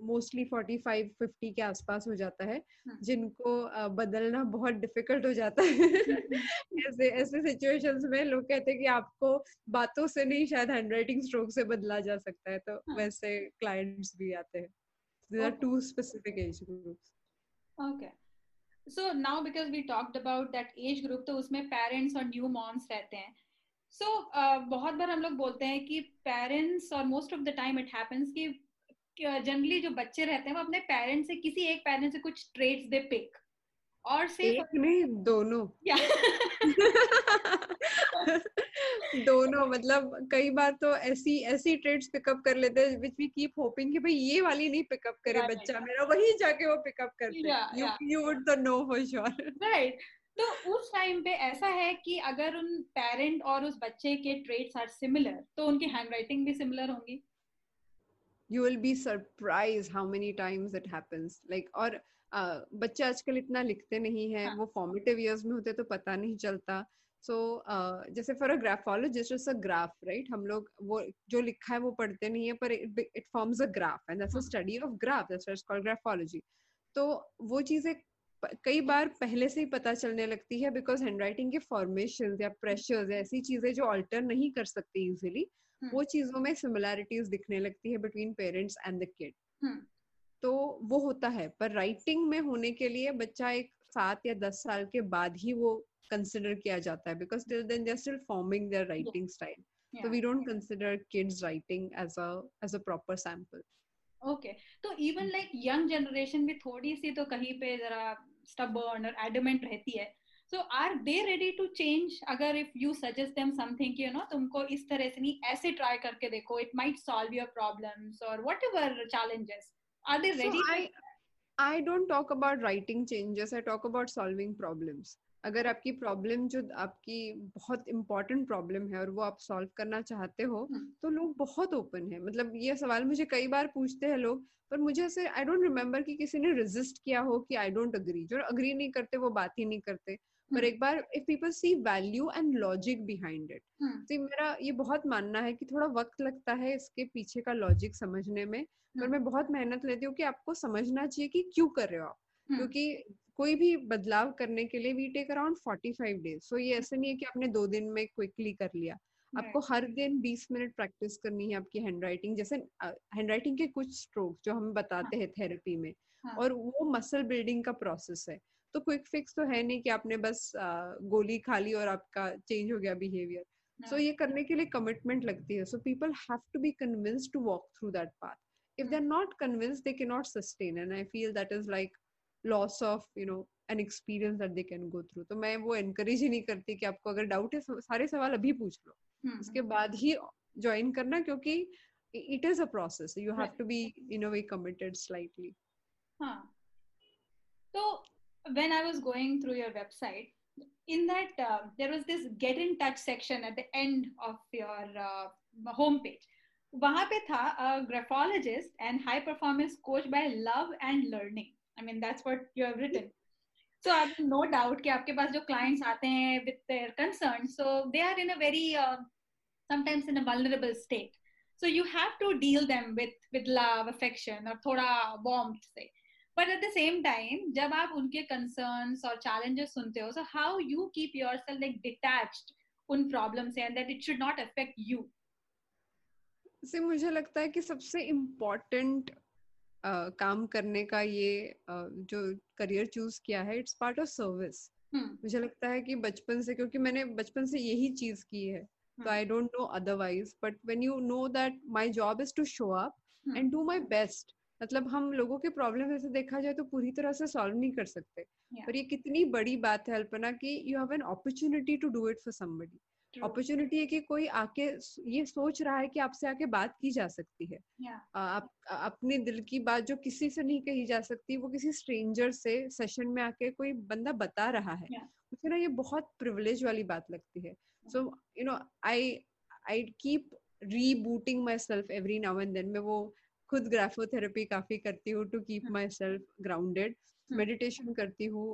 mostly forty five fifty के आसपास हो जाता है hmm. जिनको बदलना बहुत डिफ़िकल्ट हो जाता है ऐसे ऐसे सिचुएशंस में लोग कहते हैं कि आपको बातों से नहीं शायद हैंडराइटिंग स्ट्रोक से बदला जा सकता है तो hmm. वैसे क्लाइंट्स भी आते हैं to specific age groups okay so now because we talked about that age group तो उसमें parents और new moms रहते हैं so uh, बहुत बार हम लोग बोलते हैं कि parents और most of the time it happens कि जनरली जो बच्चे रहते हैं वो अपने पेरेंट्स से किसी एक पेरेंट से कुछ ट्रेड्स दे पिक और से एक नहीं दोनों। दोनों मतलब कई बार तो ऐसी ऐसी ट्रेड्स पिकअप कर लेते हैं विच वी कीप होपिंग कि भाई ये वाली नहीं पिकअप करे right, बच्चा right. मेरा वही जाके वो पिकअप करते हैं। You you. वुड तो नो फॉर श्योर राइट तो उस टाइम पे ऐसा है कि अगर उन पेरेंट और उस बच्चे के ट्रेड्स आर सिमिलर तो उनकी हैंडराइटिंग भी सिमिलर होंगी। You will be surprise how many times it happens like और uh, बच्चे आजकल इतना लिखते नहीं है हाँ. वो फॉर्मेटिव इयर्स में होते तो पता नहीं चलता सो so, uh, जैसे for a graphologist it's a graph right हम लोग वो जो लिखा है वो पढ़ते नहीं है पर it forms a graph and that's a study of graph that's what's called graphology तो वो चीज़ें कई बार पहले से ही पता चलने लगती है बिकॉज़ हैंडराइटिंग के फॉर्मेशन या प्रेशर्स ऐसी चीज़ें जो अल्टर नहीं कर सकती इजिली। वो चीज़ों में सिमिलैरिटीज दिखने लगती है between parents and the kid तो वो होता है पर राइटिंग में होने के लिए बच्चा एक सात या दस साल के बाद ही वो कंसिडर किया जाता है because till then they still forming their writing style so we don't consider kids writing as a as a proper sample okay तो even like young generation भी थोड़ी सी तो कहीं पे जरा stubborn और adamant रहती है so are they ready to change अगर if you suggest them something you know तुमको इस तरह से नहीं ऐसे ट्राई करके देखो it might solve your problems और what challenges are they ready I don't talk about writing changes I talk about solving problems अगर आपकी प्रॉब्लम जो आपकी बहुत इंपॉर्टेंट प्रॉब्लम है और वो आप सॉल्व करना चाहते हो तो लोग बहुत ओपन है। मतलब ये सवाल मुझे कई बार पूछते हैं लोग पर मुझे ऐसे आई डोंट रिमेम्बर कि किसी ने रिजिस्ट किया हो कि आई डोंट अग्री जो अग्री नहीं करते वो बात ही नहीं करते। पर हम्म। एक बार if people see value and logic behind it तो मेरा ये बहुत मानना है कि थोड़ा वक्त लगता है इसके पीछे का लॉजिक समझने में पर हम्म। मैं बहुत मेहनत लेती हूँ कि आपको समझना चाहिए कि क्यों कर रहे हो आप। क्योंकि कोई भी बदलाव करने के लिए we take around forty five days so ये ऐसे नहीं है कि आपने दो दिन में क्विकली कर लिया। आपको हर दिन 20 मिनट प्रैक्टिस करनी है आपकी हैंड राइटिंग जैसे हैंड राइटिंग के कुछ स्ट्रोक जो हम बताते हैं। थेरेपी में हाँ. और वो मसल बिल्डिंग का प्रोसेस है। तो क्विक फिक्स तो है नहीं कि आपने बस गोली खा ली और आपका चेंज हो गया बिहेवियर सो so, ये करने के लिए कमिटमेंट लगती है. So people have to be convince to walk through that path if they are not convince they can not sustain and I feel that is like loss of you know an experience that they can go through तो मैं वो encourage ही नहीं करती कि आपको अगर doubt है सारे सवाल अभी पूछ लो। hmm. उसके बाद ही ज्वाइन करना क्योंकि it is a process you have to be in a way committed slightly हाँ। तो when i was going through your website in that uh, there was this get in touch section at the end of your uh, home page वहां पे था graphologist and high performance coach by love and learning I mean, that's what you have written. So I have no doubt कि आपके पास जो clients आते हैं with their concerns, so they are in a very uh, sometimes in a vulnerable state. So you have to deal them with with love, affection और थोड़ा warmth से. But at the same time, जब आप उनके concerns और challenges सुनते हो, so how you keep yourself like detached उन problems से and that it should not affect you. से मुझे लगता है कि सबसे इम्पोर्टेंट uh, काम करने का ये uh, जो करियर चूज़ किया है इट्स पार्ट ऑफ़ सर्विस मुझे लगता है कि बचपन से क्योंकि मैंने बचपन से यही चीज़ की है तो I don't know otherwise but when you know that my job is to show up and do my best मतलब हम लोगों के प्रॉब्लम ऐसे देखा जाए तो पूरी तरह से सॉल्व नहीं कर सकते yeah. पर ये कितनी बड़ी बात है अल्पना कि you have an opportunity to do it for somebody opportunity है कि कोई आके ये सोच रहा है कि आपसे आके बात की जा सकती है yeah. आप अपने दिल की बात जो किसी से नहीं कही जा सकती वो किसी स्ट्रेंजर से सेशन में आके कोई बंदा बता रहा है yeah. मुझे ना ये बहुत प्रिविलेज वाली बात लगती है so you know I I keep rebooting my self every now and then मैं वो खुद ग्राफोथेरेपी काफ़ी करती हूँ to keep my self grounded meditation करती हूँ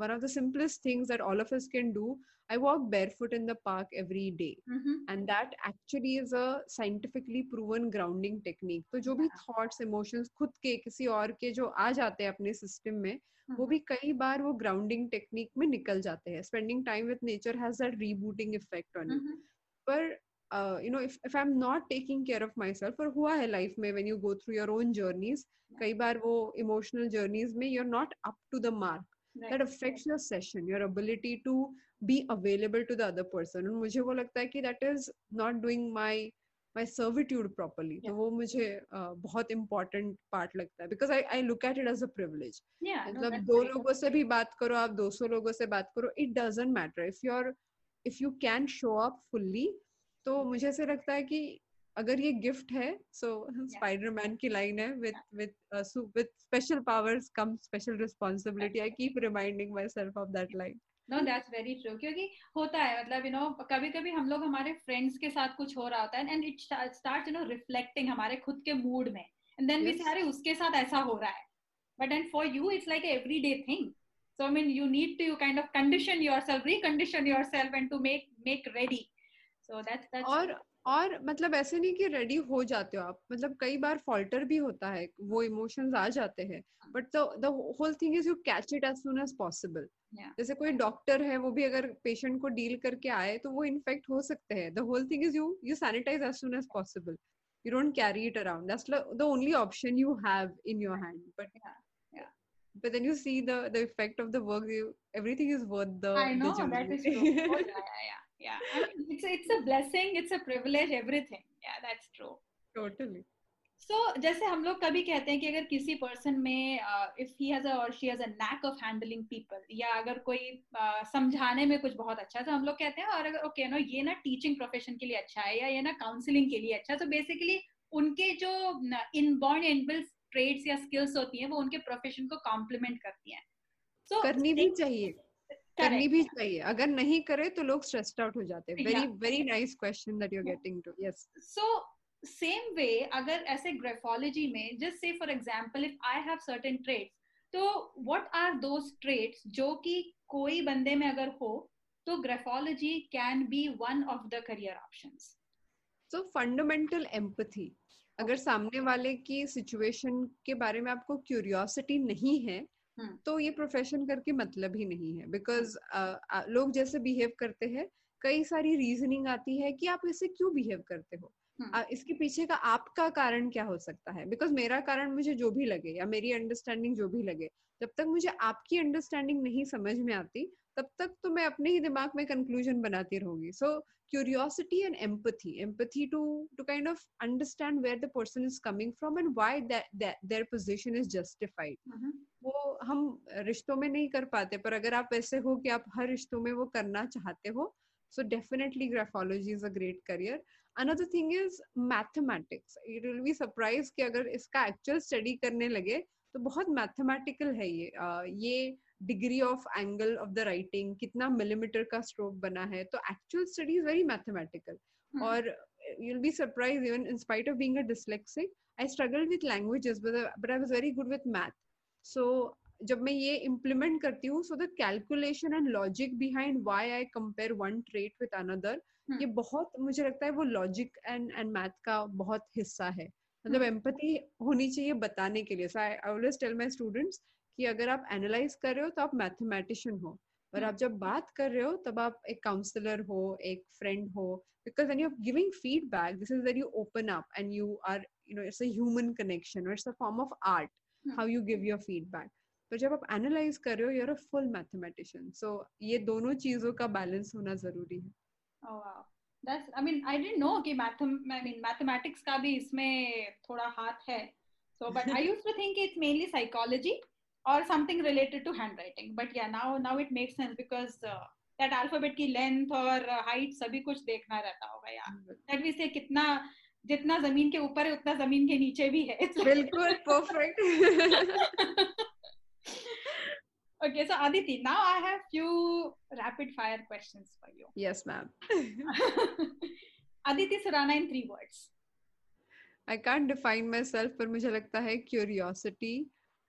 one of the simplest things that all of us can do I walk barefoot in the park every day. Mm-hmm. and that actually is a scientifically proven grounding technique. तो जो भी thoughts, emotions खुद के किसी और के जो आ जाते हैं अपने system में mm-hmm. वो भी कई बार वो grounding technique में निकल जाते हैं. Spending time with nature has that rebooting effect on mm-hmm. you. पर uh, you know if if I'm not taking care of myself और हुआ है life में when you go through your own journeys कई बार वो emotional journeys में you're not up to the mark. Right. That affects your session, your ability to be available to the other person और मुझे वो लगता है कि that is not doing my my servitude properly तो वो मुझे uh, बहुत इंपॉर्टेंट पार्ट लगता है because I I look at it as a privilege मतलब दो लोगों से भी बात करो आप 200 लोगों से बात करो it doesn't matter if you are if you can show up fully तो मुझे ऐसे लगता है कि अगर ये गिफ्ट है सो स्पाइडरमैन की लाइन है with with with special powers come special responsibility I keep reminding my self of that line no that's very true क्योंकि होता है मतलब यू नो कभी कभी हम लोग हमारे फ्रेंड्स के साथ कुछ हो रहा होता है and it start you know reflecting हमारे खुद के मूड में. एंड देन वी सारे उसके साथ ऐसा हो रहा है. But and for you it's like every day thing so so i mean you need to kind of condition yourself recondition yourself and to make make ready. So that that और और मतलब ऐसे नहीं कि रेडी हो जाते हो आप। मतलब कई बार फॉल्टर भी होता है वो इमोशंस आ जाते हैं। But the the whole thing is you catch it as soon as possible जैसे कोई डॉक्टर है वो भी अगर पेशेंट को डील करके आए तो वो इन्फेक्ट हो सकते हैं। The whole thing is you you sanitize as soon as possible you don't carry it around only option you have in your hand but But then you see the the effect of the work. You, everything is worth the. I know that is true. Oh, yeah, yeah, yeah. Yeah I mean, it's it's a blessing it's a privilege everything. Yeah that's true. Totally. So जैसे हम लोग कभी कहते हैं कि अगर किसी person में इफ़ ही हैज़ और she has a knack of handling people या अगर कोई uh, समझाने में कुछ बहुत अच्छा तो हम लोग कहते हैं और अगर ओके नो ये ना टीचिंग प्रोफेशन के लिए अच्छा है या ये ना काउंसलिंग के लिए अच्छा तो बेसिकली उनके जो इनबॉर्न इनबिल्ट ट्रेड्स या स्किल्स होती हैं वो उनके प्रोफेशन को कॉम्प्लीमेंट करती हैं. So, करनी भी चाहिए। करनी भी चाहिए। अगर नहीं करे तो लोग स्ट्रेस्ड आउट हो जाते हैं। Very very nice question that you are getting to yes so same way अगर ऐसे ग्रेफोलॉजी में just say for example if I have certain traits तो व्हाट आर दोस ट्रेड्स जो कि कोई बंदे में अगर हो तो graphology can be one of the career options so fundamental empathy अगर सामने वाले की सिचुएशन के बारे में आपको क्यूरियोसिटी नहीं है। तो ये प्रोफेशन करके मतलब ही नहीं है। बिकॉज़ uh, लोग जैसे बिहेव करते हैं कई सारी रीजनिंग आती है कि आप इसे क्यों बिहेव करते हो? uh, इसके पीछे का आपका कारण क्या हो सकता है? बिकॉज़ मेरा कारण मुझे जो भी लगे या मेरी अंडरस्टैंडिंग जो भी लगे जब तक मुझे आपकी अंडरस्टैंडिंग नहीं समझ में आती तब तक तो मैं अपने ही दिमाग में कंक्लूजन बनाती रहूँगी। So curiosity and empathy empathy to to kind of understand where the person is coming from and why their position is justified वो हम रिश्तों में नहीं कर पाते पर अगर आप ऐसे हो कि आप हर रिश्तों में वो करना चाहते हो so definitely graphology is a great career another thing is mathematics it will be surprise कि अगर इसका एक्चुअल स्टडी करने लगे तो बहुत मैथमेटिकल है ये। uh, ये degree of angle of the writing कितना मिलीमीटर का स्ट्रोक बना है तो actual study is very mathematical और you'll be surprised even in spite of being a dyslexic i struggled with languages but, but i was very good with math. So जब मैं ये implement करती हूँ so the calculation and logic behind why I compare one trait with another ये बहुत मुझे लगता है वो लॉजिक एंड एंड मैथ का बहुत हिस्सा है। मतलब एम्पति होनी चाहिए बताने के लिए। So I always tell my students कि अगर आप एनालाइज कर रहे हो तो आप मैथमेटिशियन हो। और आप hmm. जब बात कर रहे हो तब आप एक काउंसलर हो एक फ्रेंड हो because and you giving feedback this is you open up and you are you know it's human connection it's a form of art how you give your feedback पर जब आप एनालाइज कर रहे हो you are a full mathematician so ये दोनों चीज़ों का बैलेंस होना ज़रूरी है। oh, That's, I mean, I didn't know कि mathem, I mean, mathematics का भी इसमें थोड़ा हाथ So, but I used to think it's mainly psychology. Or something related to handwriting but yeah now now it makes sense because uh, that alphabet की length और uh, height सभी कुछ देखना रहता होगा यार that we say कितना जितना ज़मीन के ऊपर है उतना ज़मीन के नीचे भी है बिल्कुल perfect okay so aditi now i have few rapid fire questions for you yes ma'am aditi surana in three words i can't define myself पर मुझे लगता है curiosity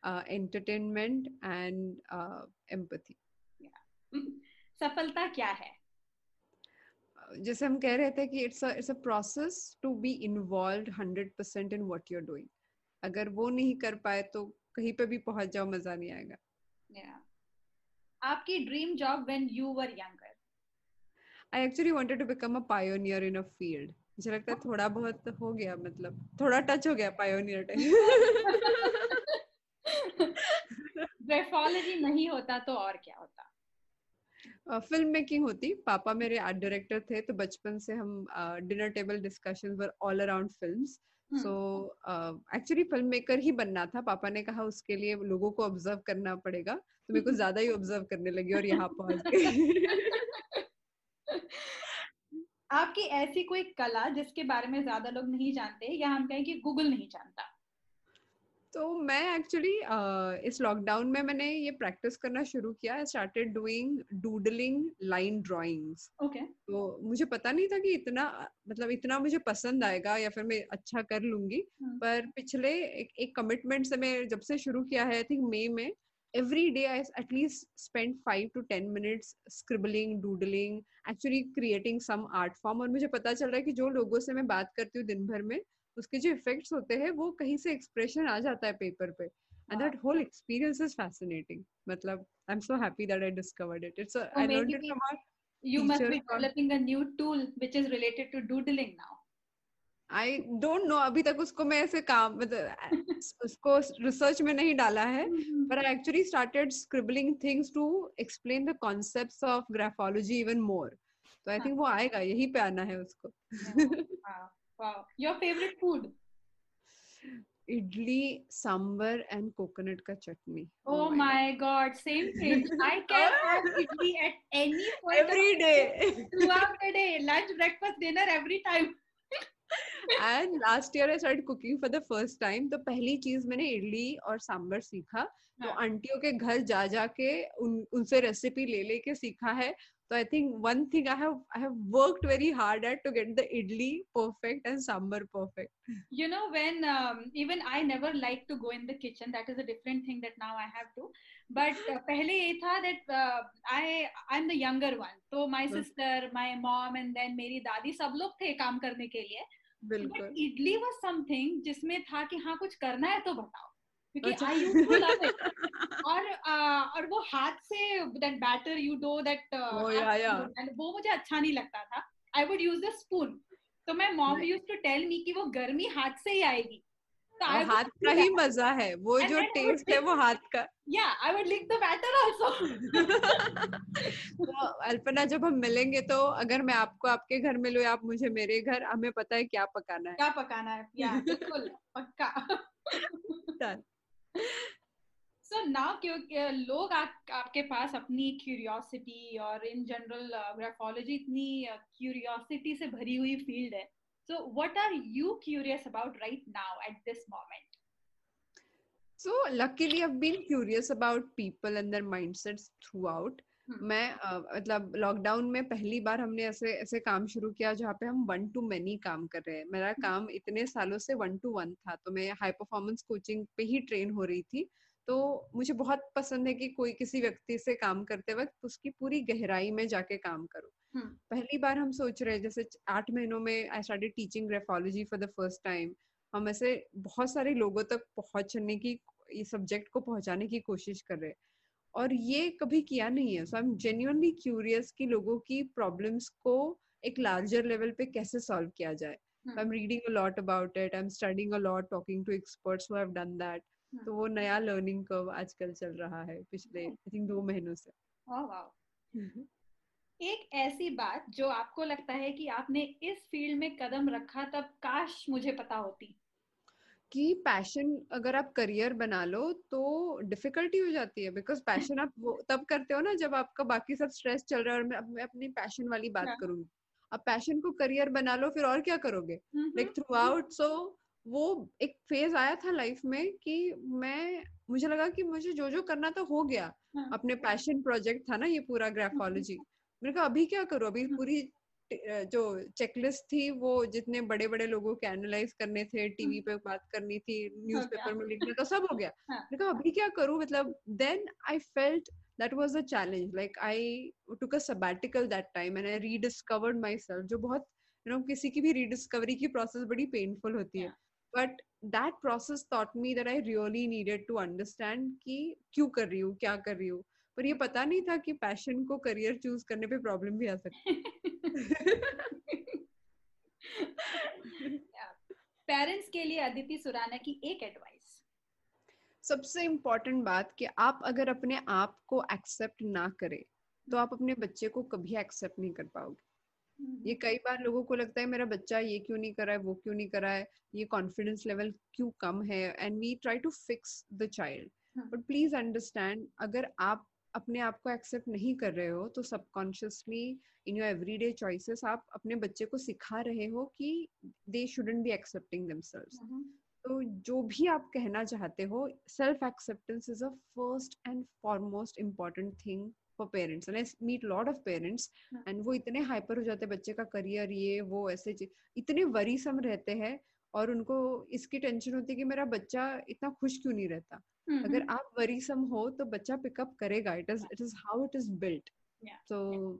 एंटरटेनमेंट एंड एम्पथी सफलता क्या है? जैसे हम कह रहे थे कि it's it's a process to be involve hundred percent in what you're doing अगर वो नहीं कर पाए तो कहीं पे भी पहुँच जाओ मज़ा नहीं आएगा। Yeah. आपकी dream job when you were younger I actually wanted to become a pioneer in a field मुझे लगता है थोड़ा बहुत हो गया मतलब थोड़ा टच हो गया पायोनियर टाइप ग्राफोलॉजी नहीं होता तो और क्या होता? फ़िल्म मेकिंग होती? पापा मेरे आर्ट डायरेक्टर थे तो बचपन से हम dinner table discussion were all around films so actually film maker ही बनना था। पापा ने कहा उसके लिए लोगों को ऑब्ज़र्व करना पड़ेगा। तो मेरे को ज़्यादा ही ऑब्ज़र्व करने लगी और यहाँ पहुँच गई। आपकी ऐसी कोई कला जिसके बारे में ज़्यादा लोग नहीं जानते या हम कहें कि गूगल नहीं जानता? तो मैं एक्चुअली uh, इस लॉकडाउन में मैंने ये प्रैक्टिस करना शुरू किया। I started doing doodling line drawings okay तो मुझे पता नहीं था कि इतना मतलब इतना मुझे पसंद आएगा या फिर मैं अच्छा कर लूँगी। hmm. पर पिछले एक, एक कमिटमेंट से मैं जब से शुरू किया है आई थिंक मई में every day I at least spend five to ten minutes scribbling, doodling, actually creating some art form और मुझे पता चल रहा है कि जो लोगों से मैं बात करती हूँ दिन भर में उसके जो इफेक्ट्स होते हैं वो कहीं से एक्सप्रेशन आ जाता है पेपर पे। And that whole experience is fascinating मतलब I am so happy that I discovered it it's I learned it you must be developing a new tool which is related to doodling now I don't know अभी तक उसको मैं ऐसे काम मतलब, उसको research में नहीं डाला है पर I actually started scribbling things to explain the concepts of graphology even more तो आई थिंक वो आएगा यही पे आना है उसको. Your favourite food idli sambar and coconut ka chutney oh, oh my my god. god same thing i can have idli at any point every day throughout the day lunch breakfast dinner every time and last year I start cooking for the first time तो पहली चीज़ मैंने इडली और सांबर सीखा तो हाँ. आंटियों के घर जा जाके उन उनसे रेसिपी ले लेके सीखा है So I think one thing I have I have worked very hard at to get the idli perfect and sambar perfect. You know when um, even I never like to go in the kitchen. That is a different thing that now I have to. But uh, पहले ये था that uh, I I'm the younger one. So my sister, my mom and then मेरी दादी सब लोग थे काम करने के लिए. बिल्कुल. इडली was something जिसमें था कि हाँ कुछ करना है तो बताओ. क्योंकि I used to love it और और वो हाथ से that batter you do that वो मुझे अच्छा नहीं लगता था। I would use the spoon तो मैं mom use to tell me कि वो गर्मी हाथ से ही आएगी। तो हाथ का ही मज़ा है। वो जो टेस्ट है वो हाथ का। या I would lick the batter also तो अल्पना जब हम मिलेंगे तो अगर मैं आपको आपके घर में मिलूं आप मुझे मेरे घर हमें पता है क्या पकाना है। क्या पकाना है? या बिल्कुल पक्का। सो नाउ क्योंकि लोग आ, आपके पास अपनी क्यूरियोसिटी और इन जनरल ग्राफोलॉजी इतनी क्यूरियोसिटी से भरी हुई फ़ील्ड है। So what are you curious about right now at this moment so luckily i've been curious about people and their mindsets throughout मैं मतलब लॉकडाउन में पहली बार हमने ऐसे ऐसे काम शुरू किया जहाँ पे हम वन टू मैनी काम कर रहे हैं। मेरा काम इतने सालों से वन टू वन था तो मैं हाई परफॉर्मेंस कोचिंग पे ही ट्रेन हो रही थी। तो मुझे बहुत पसंद है कि कोई किसी व्यक्ति से काम करते वक्त उसकी पूरी गहराई में जाके काम करो। पहली बार हम सोच रहे हैं जैसे आठ महीनों में I started teaching graphology for the first time हम ऐसे बहुत सारे लोगों तक पहुँचने की इस सब्जेक्ट को पहुँचाने की कोशिश कर रहे हैं। और ये कभी किया नहीं है। So I am genuinely curious कि लोगों की प्रॉब्लम्स को एक लार्जर लेवल पे कैसे सॉल्व किया जाए। I am reading a lot about it I am studying a lot talking to experts who have done that तो वो नया लर्निंग कर्व आजकल चल रहा है पिछले आई थिंक दो महीनों से। oh, wow. एक ऐसी बात जो आपको लगता है कि आपने इस फ़ील्ड में कदम रखा तब काश मुझे पता होती। कि पैशन अगर आप करियर बना लो तो डिफिकल्टी हो जाती है बिकॉज़ पैशन आप वो तब करते हो ना जब आपका बाकी सब स्ट्रेस चल रहा है और मैं, मैं अपनी पैशन वाली बात हाँ. करूँगी अब पैशन को करियर बना लो फिर और क्या करोगे? लाइक थ्रू आउट सो वो एक फ़ेज़ आया था लाइफ में कि मैं मुझे लगा कि मुझे जो जो करना था हो गया। हाँ. अपने पैशन प्रोजेक्ट था ना ये पूरा ग्राफोलॉजी मैंने कहा अभी क्या करूँ? अभी पूरी जो चेकलिस्ट थी वो जितने बड़े बड़े लोगों के एनालाइज करने थे टीवी पे बात करनी थी न्यूज़पेपर में लिखना था सब हो गया। हाँ. कहा अभी क्या करूँ मतलब then I felt that was a challenge like i took a sabbatical that time and i rediscovered myself जो बहुत you know किसी की भी रीडिस्कवरी की प्रोसेस बड़ी पेनफुल होती है। But that process taught me that i really needed to understand कि क्यों कर रही हूँ क्या कर रही हूँ। पर ये पता नहीं था कि पैशन को करियर चूज़ करने पे प्रॉब्लम भी आ सकती पेरेंट्स के लिए अदिति सुराना की एक एडवाइस सबसे इम्पोर्टेंट बात कि आप अगर अपने आप को एक्सेप्ट ना करें तो आप अपने बच्चे को कभी एक्सेप्ट नहीं कर पाओगे। हम्म। ये कई बार लोगों को लगता है मेरा बच्चा ये क्यों नहीं कर रहा है वो क्यों नहीं कर रहा है ये कॉन्फिडेंस लेवल क्यों कम है and we try to fix the child but please understand अगर आप अपने आप को एक्सेप्ट नहीं कर रहे हो तो subconsciously in your everyday choices आप अपने बच्चे को सिखा रहे हो कि they shouldn't be accepting themselves तो जो भी आप कहना चाहते हो self acceptance is a first and foremost important thing for parents and I meet lot of parents and वो इतने हाइपर हो जाते हैं बच्चे का करियर ये वो ऐसे इतने वरीसम रहते हैं और उनको इसकी टेंशन होती है कि मेरा बच्चा इतना खुश क्यों नहीं रहता? mm-hmm. अगर आप वरीसम हो तो बच्चा पिकअप करेगा। It is it is how it is built so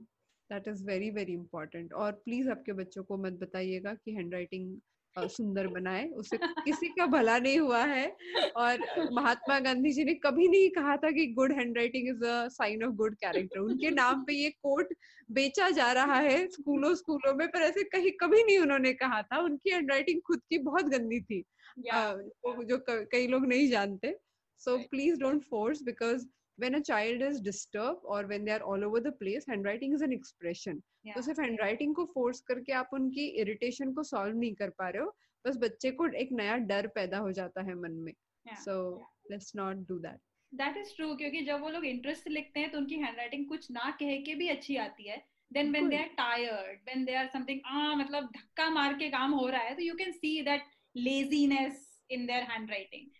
that is very very important और प्लीज़ आपके बच्चों को मत बताइएगा कि हैंड राइटिंग सुंदर बनाए उसे किसी का भला नहीं हुआ है। और महात्मा गांधी जी ने कभी नहीं कहा था कि good handwriting is a sign of good character उनके नाम पे ये कोट बेचा जा रहा है स्कूलों स्कूलों में पर ऐसे कहीं कभी नहीं उन्होंने कहा था। उनकी हैंड राइटिंग खुद की बहुत गंदी थी। yeah, uh, जो कई लोग नहीं जानते। So please don't force because when a child is disturbed or when they are all over the place handwriting is an expression. yeah. तो सिर्फ़ handwriting को force करके आप उनकी irritation को solve नहीं कर पा रहे हो बस बच्चे को एक नया डर पैदा हो जाता है मन में। So let's not do that. That is true क्योंकि जब वो लोग इंटरेस्ट लिखते हैं तो उनकी हैंडराइटिंग कुछ ना कह के भी अच्छी आती है। Then when they are tired when they are something मतलब धक्का मार के काम हो रहा है तो you can see that laziness in their handwriting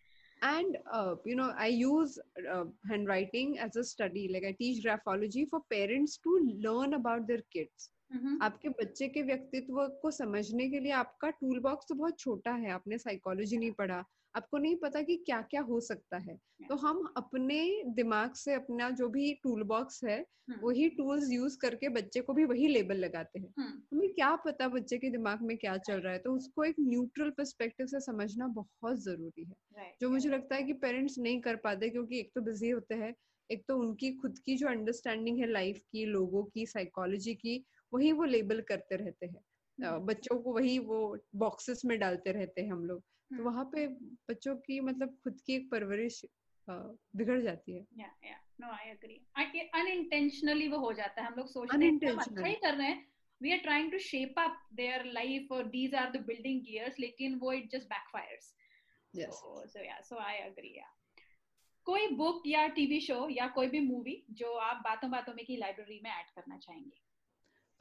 and uh, you know i use uh, handwriting as a study like i teach graphology for parents to learn about their kids mm-hmm. आपके बच्चे के व्यक्तित्व को समझने के लिए आपका tool box तो बहुत छोटा है आपने साइकोलॉजी नहीं पढ़ा आपको नहीं पता कि क्या क्या हो सकता है तो हम अपने दिमाग से अपना जो भी टूल बॉक्स है हम्म। वही टूल्स यूज़ करके बच्चे को भी वही लेबल लगाते हैं हम्म। हमें क्या पता बच्चे के दिमाग में क्या चल रहा है तो उसको एक न्यूट्रल परस्पेक्टिव से समझना बहुत ज़रूरी है जो मुझे लगता है कि पेरेंट्स नहीं कर पाते क्योंकि एक तो बिज़ी होते हैं एक तो उनकी खुद की जो अंडरस्टैंडिंग है लाइफ की लोगों की साइकोलॉजी की वही वो लेबल करते रहते हैं। बच्चों को वही वो बॉक्सेस में डालते रहते हैं हम लोग। तो हम्म। वहाँ पे बच्चों की मतलब खुद की एक परवरिश बिगड़ जाती है। या या। नो आई एग्री अनइंटेंशनली वो हो जाता है। हम लोग सोचते हैं अच्छा ही कर रहे हैं? We are trying to shape up their life और these are the building gears लेकिन वो it just backfires yes so yeah so I agree या कोई बुक या टीवी शो या कोई भी मूवी जो आप बातों बातों में की लाइब्रेरी में ऐड करना चाहेंगे?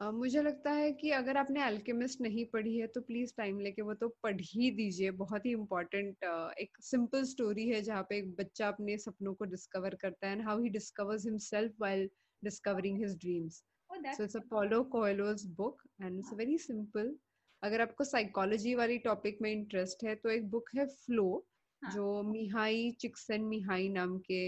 Uh, मुझे लगता है कि अगर आपने अल्केमिस्ट नहीं पढ़ी है तो प्लीज़ टाइम लेके वो तो पढ़ ही दीजिए। बहुत ही इम्पोर्टेंट uh, एक सिंपल स्टोरी है जहाँ पे एक बच्चा अपने सपनों को डिस्कवर करता है and how he discovers himself while discovering his dreams so it's a Paulo Coelho's book and it's very simple अगर आपको साइकोलॉजी वाली टॉपिक में इंटरेस्ट है तो एक बुक है फ्लो हाँ. जो मिहाई चिक्सन मिहाई नाम के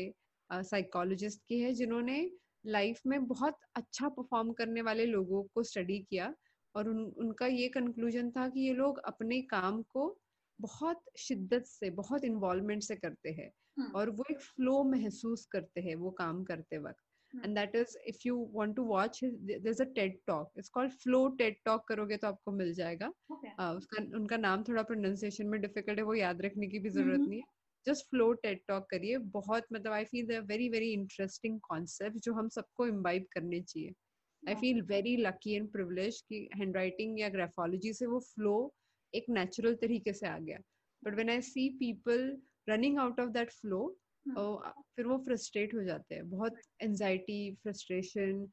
साइकोलॉजिस्ट uh, की है जिन्होंने लाइफ में बहुत अच्छा परफॉर्म करने वाले लोगों को स्टडी किया और उन, उनका ये कंक्लूजन था कि ये लोग अपने काम को बहुत शिद्दत से बहुत इन्वॉल्वमेंट से करते हैं hmm. और वो एक फ्लो महसूस करते हैं वो काम करते वक्त and that is if you want to watch there is a TED talk it's called flow TED talk करोगे तो आपको मिल जाएगा okay. uh, उसका उनका नाम थोड़ा प्रोनाउंसिएशन में डिफ़िकल्ट है वो याद रखने की भी ज़रूरत mm-hmm. नहीं है जस्ट फ्लो टेड टॉक करिए बहुत मतलब I feel very very interesting concept जो हम सबको इम्बाइब करने चाहिए I feel very lucky and privilege कि हैंड राइटिंग या ग्राफोलॉजी से वो फ्लो एक नेचुरल तरीके से आ गया but when I see people running out of that flow फिर वो फ्रस्ट्रेट हो जाते हैं बहुत anxiety frustration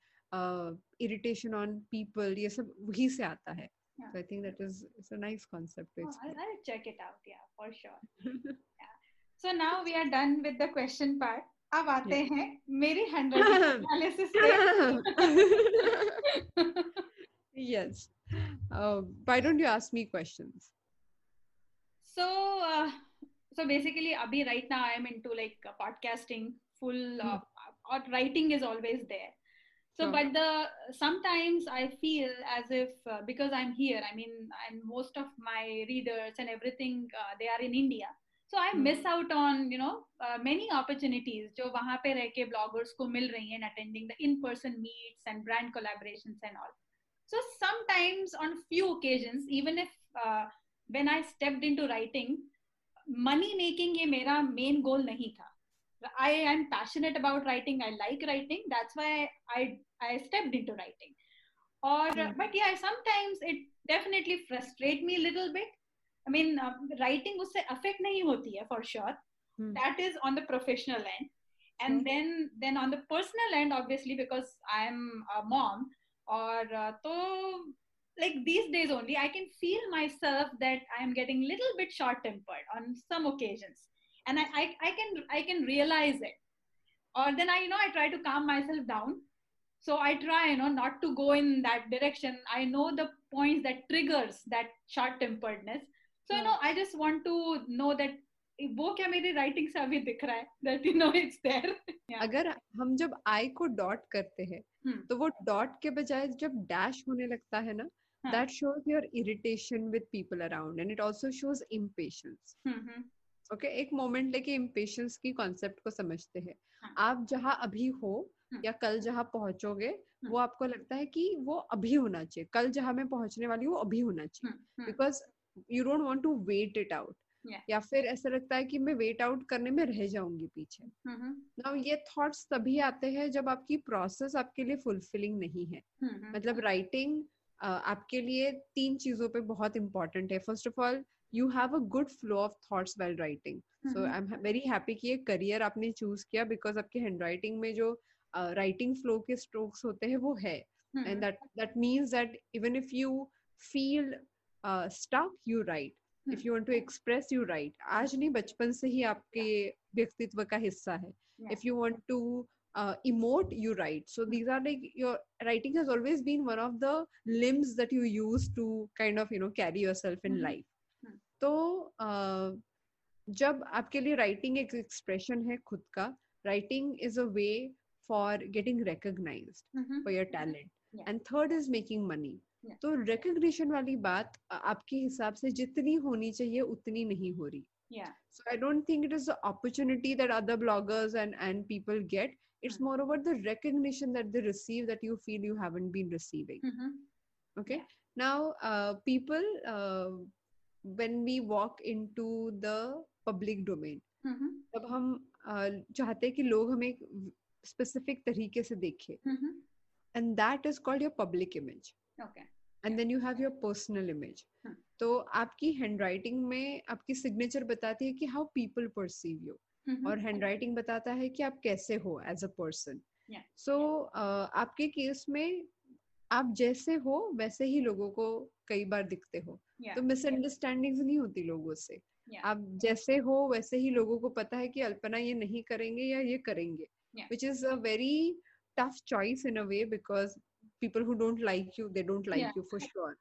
irritation on people ये सब वही से आता है Yeah. So I think that is it's a nice concept to explore. Oh, I'll I'll check it out. Yeah, for sure. So now we are done with the question part अब आते yeah. हैं मेरी handwriting analysis पे yes why don't you ask me questions so so basically abhi right now i am into like uh, podcasting full uh, mm. or writing is always there so but the sometimes i feel as if uh, because i'm here i mean and most of my readers and everything uh, they are in india So I miss out on you know many opportunities जो वहां पे रह के bloggers को मिल रही हैं attending the in person meets and brand collaboration and all so sometimes on few occasions even if when I stepped into writing money making ये मेरा मेन गोल नहीं था I am passionate about writing. I like writing. That's why I I stepped into writing. Or mm. but yeah, sometimes it definitely frustrate me a little bit I mean, uh, writing उससे affect नहीं होती है for sure. Hmm. That is on the professional end. And hmm. then then on the personal end, obviously, because I'm a mom, or uh, to like these days only, I can feel myself that I am getting little bit short tempered on some occasions, and I, I I can I can realize it. Or then I you know I try to calm myself down. So I try you know not to go in that direction. I know the points that triggers that short temperedness so no I just want to know that वो क्या मेरी writing से अभी दिख रहा है? That you know it's there अगर हम जब आई को डॉट करते हैं hmm. तो वो डॉट के बजाय जब डैश होने लगता है ना that shows your irritation with people around and it also shows impatience okay एक मोमेंट लेके इम्पेशंस की कॉन्सेप्ट को समझते हैं। हाँ. आप जहाँ अभी हो हाँ. या कल जहाँ पहुंचोगे हाँ. वो आपको लगता है कि वो अभी होना चाहिए। कल जहाँ मैं पहुँचने वाली हूँ अभी होना चाहिए। Because you don't want to wait it out या फिर ऐसा लगता है कि मैं वेट आउट करने में रह जाऊँगी पीछे। नाउ ये थॉट्स तभी आते हैं जब आपकी प्रोसेस आपके लिए फुलफिलिंग नहीं है। मतलब राइटिंग आपके लिए तीन चीज़ों पे बहुत इंपॉर्टेंट है। First of all you have a good flow of thoughts well writing so I am very happy कि ये करियर आपने चूज़ किया बिकॉज़ आपके हैंड राइटिंग में जो राइटिंग uh, फ्लो के स्ट्रोक्स होते हैं वो है। And that that means that even if you feel stuck you write if you want to express you write आज नहीं बचपन से ही आपके व्यक्तित्व का हिस्सा है। If you want to uh, emote you write. So these are like your writing has always been one of the limbs that you use to kind of you know carry yourself in mm-hmm. life. तो जब आपके लिए writing एक expression है खुद का writing is a way for getting recognise for your talent and third is making money तो recognition वाली बात आपके हिसाब से जितनी होनी चाहिए उतनी नहीं हो रही yeah so i don't think it is the opportunity that other bloggers and and people get it's mm-hmm. more about the recognition that they receive that you feel you haven't been receiving mm-hmm. okay now uh, people uh, when we walk into the public domain mm-hmm. तब हम चाहते हैं कि लोग हमें specific तरीके से देखें and that is called your public image and then you have your personal image तो आपकी हैंडराइटिंग में आपकी सिग्नेचर बताती है कि हाउ पीपल परसीव यू और हैंडराइटिंग बताता है कि आप कैसे हो एज अ पर्सन सो आपके केस में आप जैसे हो वैसे ही लोगों को कई बार दिखते हो। Yeah. तो मिसअंडरस्टैंडिंग नहीं होती लोगों से। Yeah. आप जैसे हो वैसे ही लोगों को पता है कि अल्पना ये नहीं करेंगे या ये करेंगे। Which is a very tough choice in a way because people who don't like you they don't like you for sure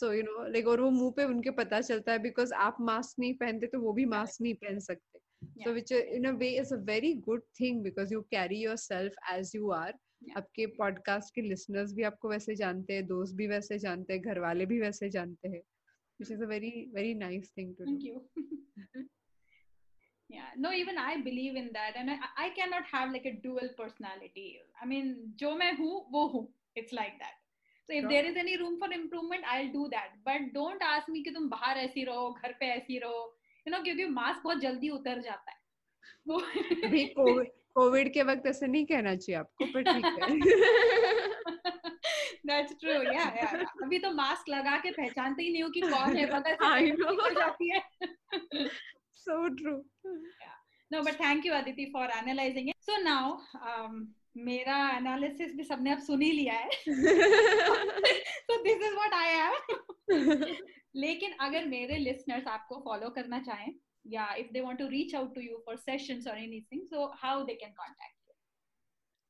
so you know like और वो मुँह पे उनके पता चलता है बिकॉज़ आप मास्क नहीं पहनते तो वो भी मास्क नहीं पहन सकते। So which in a way is a very good thing because you carry yourself as you are आपके पॉडकास्ट के लिसनर्स भी आपको वैसे जानते हैं दोस्त भी वैसे जानते हैं घर वाले भी वैसे जानते हैं which is a very very nice thing to thank do. you. Yeah. No even i believe in that and I, I cannot have like a dual personality. I mean jo main hu wo hu it's like that so if sure. there is any room for improvement i'll do that but don't ask me कि तुम बाहर ऐसी रहो घर पे ऐसी रहो you know क्योंकि मास्क बहुत जल्दी उतर जाता है अभी कोविड कोविड के वक्त ऐसे नहीं कहना चाहिए आपको पर ठीक है That's true. Yeah, yeah. अभी तो मास्क लगा के पहचानते ही नहीं हो कि कौन है पता I know. जाती है. so true. Yeah. No, but thank you Aditi for analyzing it. So now, um, मेरा एनालिसिस भी सबने अब सुन ही लिया है। तो this is what I have लेकिन अगर मेरे लिसनर्स आपको फॉलो करना चाहें या if they want to reach out to you for sessions और anything so how they can contact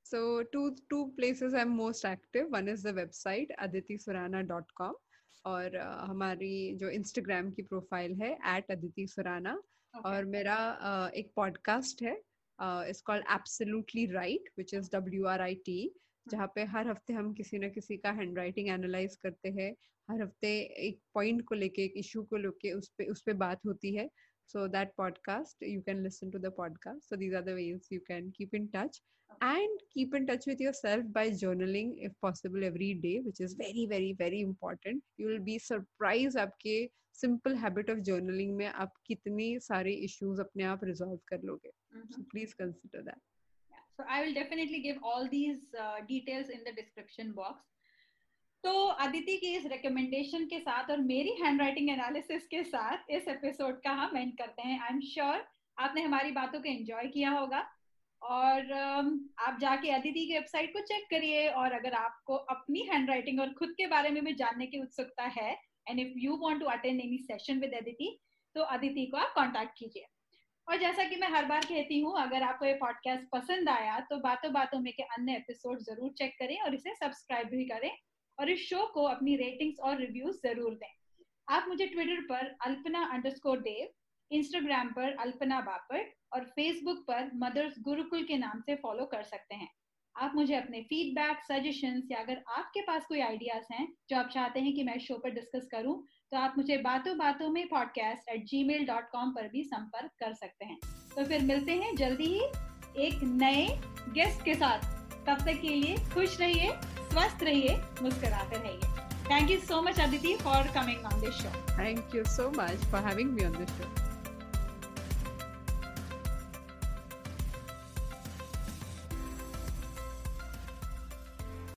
so to to places I am most active one is the website adityasurana.com और uh, हमारी जो Instagram की profile है eight Aditi Surana और मेरा uh, एक podcast है it's called absolutely write which is W R I T जहाँ पे हर हफ़्ते हम किसी ना किसी का हैंड राइटिंग एनालाइज करते हैं। हर हफ़्ते एक पॉइंट को लेके, एक इशू को लेके उस पे उस पे बात होती है। so that podcast you can listen to the podcast so these are the ways you can keep in touch and keep in touch with yourself by journaling if possible every day which is very very very important you will be surprised आपके simple habit of journaling में आप कितने सारे issues अपने आप resolve कर लोगे mm-hmm. so please consider that yeah. so I will definitely give all these uh, details in the description box तो अदिति की इस रिकमेंडेशन के साथ और मेरी हैंड राइटिंग एनालिसिस के साथ इस एपिसोड का हम एंड करते हैं। आई एम श्योर आपने हमारी बातों को एंजॉय किया होगा। और आप जाके अदिति की वेबसाइट को चेक करिए और अगर आपको अपनी हैंड राइटिंग और खुद के बारे में भी जानने की उत्सुकता है and if you want to attend any session with Aditi तो अदिति को आप कांटेक्ट कीजिए। और जैसा कि मैं हर बार कहती हूँ, अगर आपको ये पॉडकास्ट पसंद आया तो बातों बातों में के अन्य एपिसोड ज़रूर चेक करें और इसे सब्सक्राइब भी करें। और इस शो को अपनी रेटिंग्स और रिव्यूज़ ज़रूर दें। आप मुझे ट्विटर पर अल्पना अंडरस्कोर देव इंस्टाग्राम पर अल्पना बापट और फेसबुक पर मदर्स गुरुकुल के नाम से फॉलो कर सकते हैं। आप मुझे अपने फीडबैक सजेशंस या अगर आपके पास कोई आइडियाज़ हैं जो आप चाहते हैं कि मैं शो पर डिस्कस करूँ तो आप मुझे बातों बातों में podcast at gmail dot com पर भी संपर्क कर सकते हैं। तो फिर मिलते हैं जल्दी ही एक नए गेस्ट के साथ। तब तक के लिए खुश रहिए, स्वस्थ रहिए, मुस्कुराते रहिए। Thank you so much Aditi for coming on this show thank you so much for having me on this show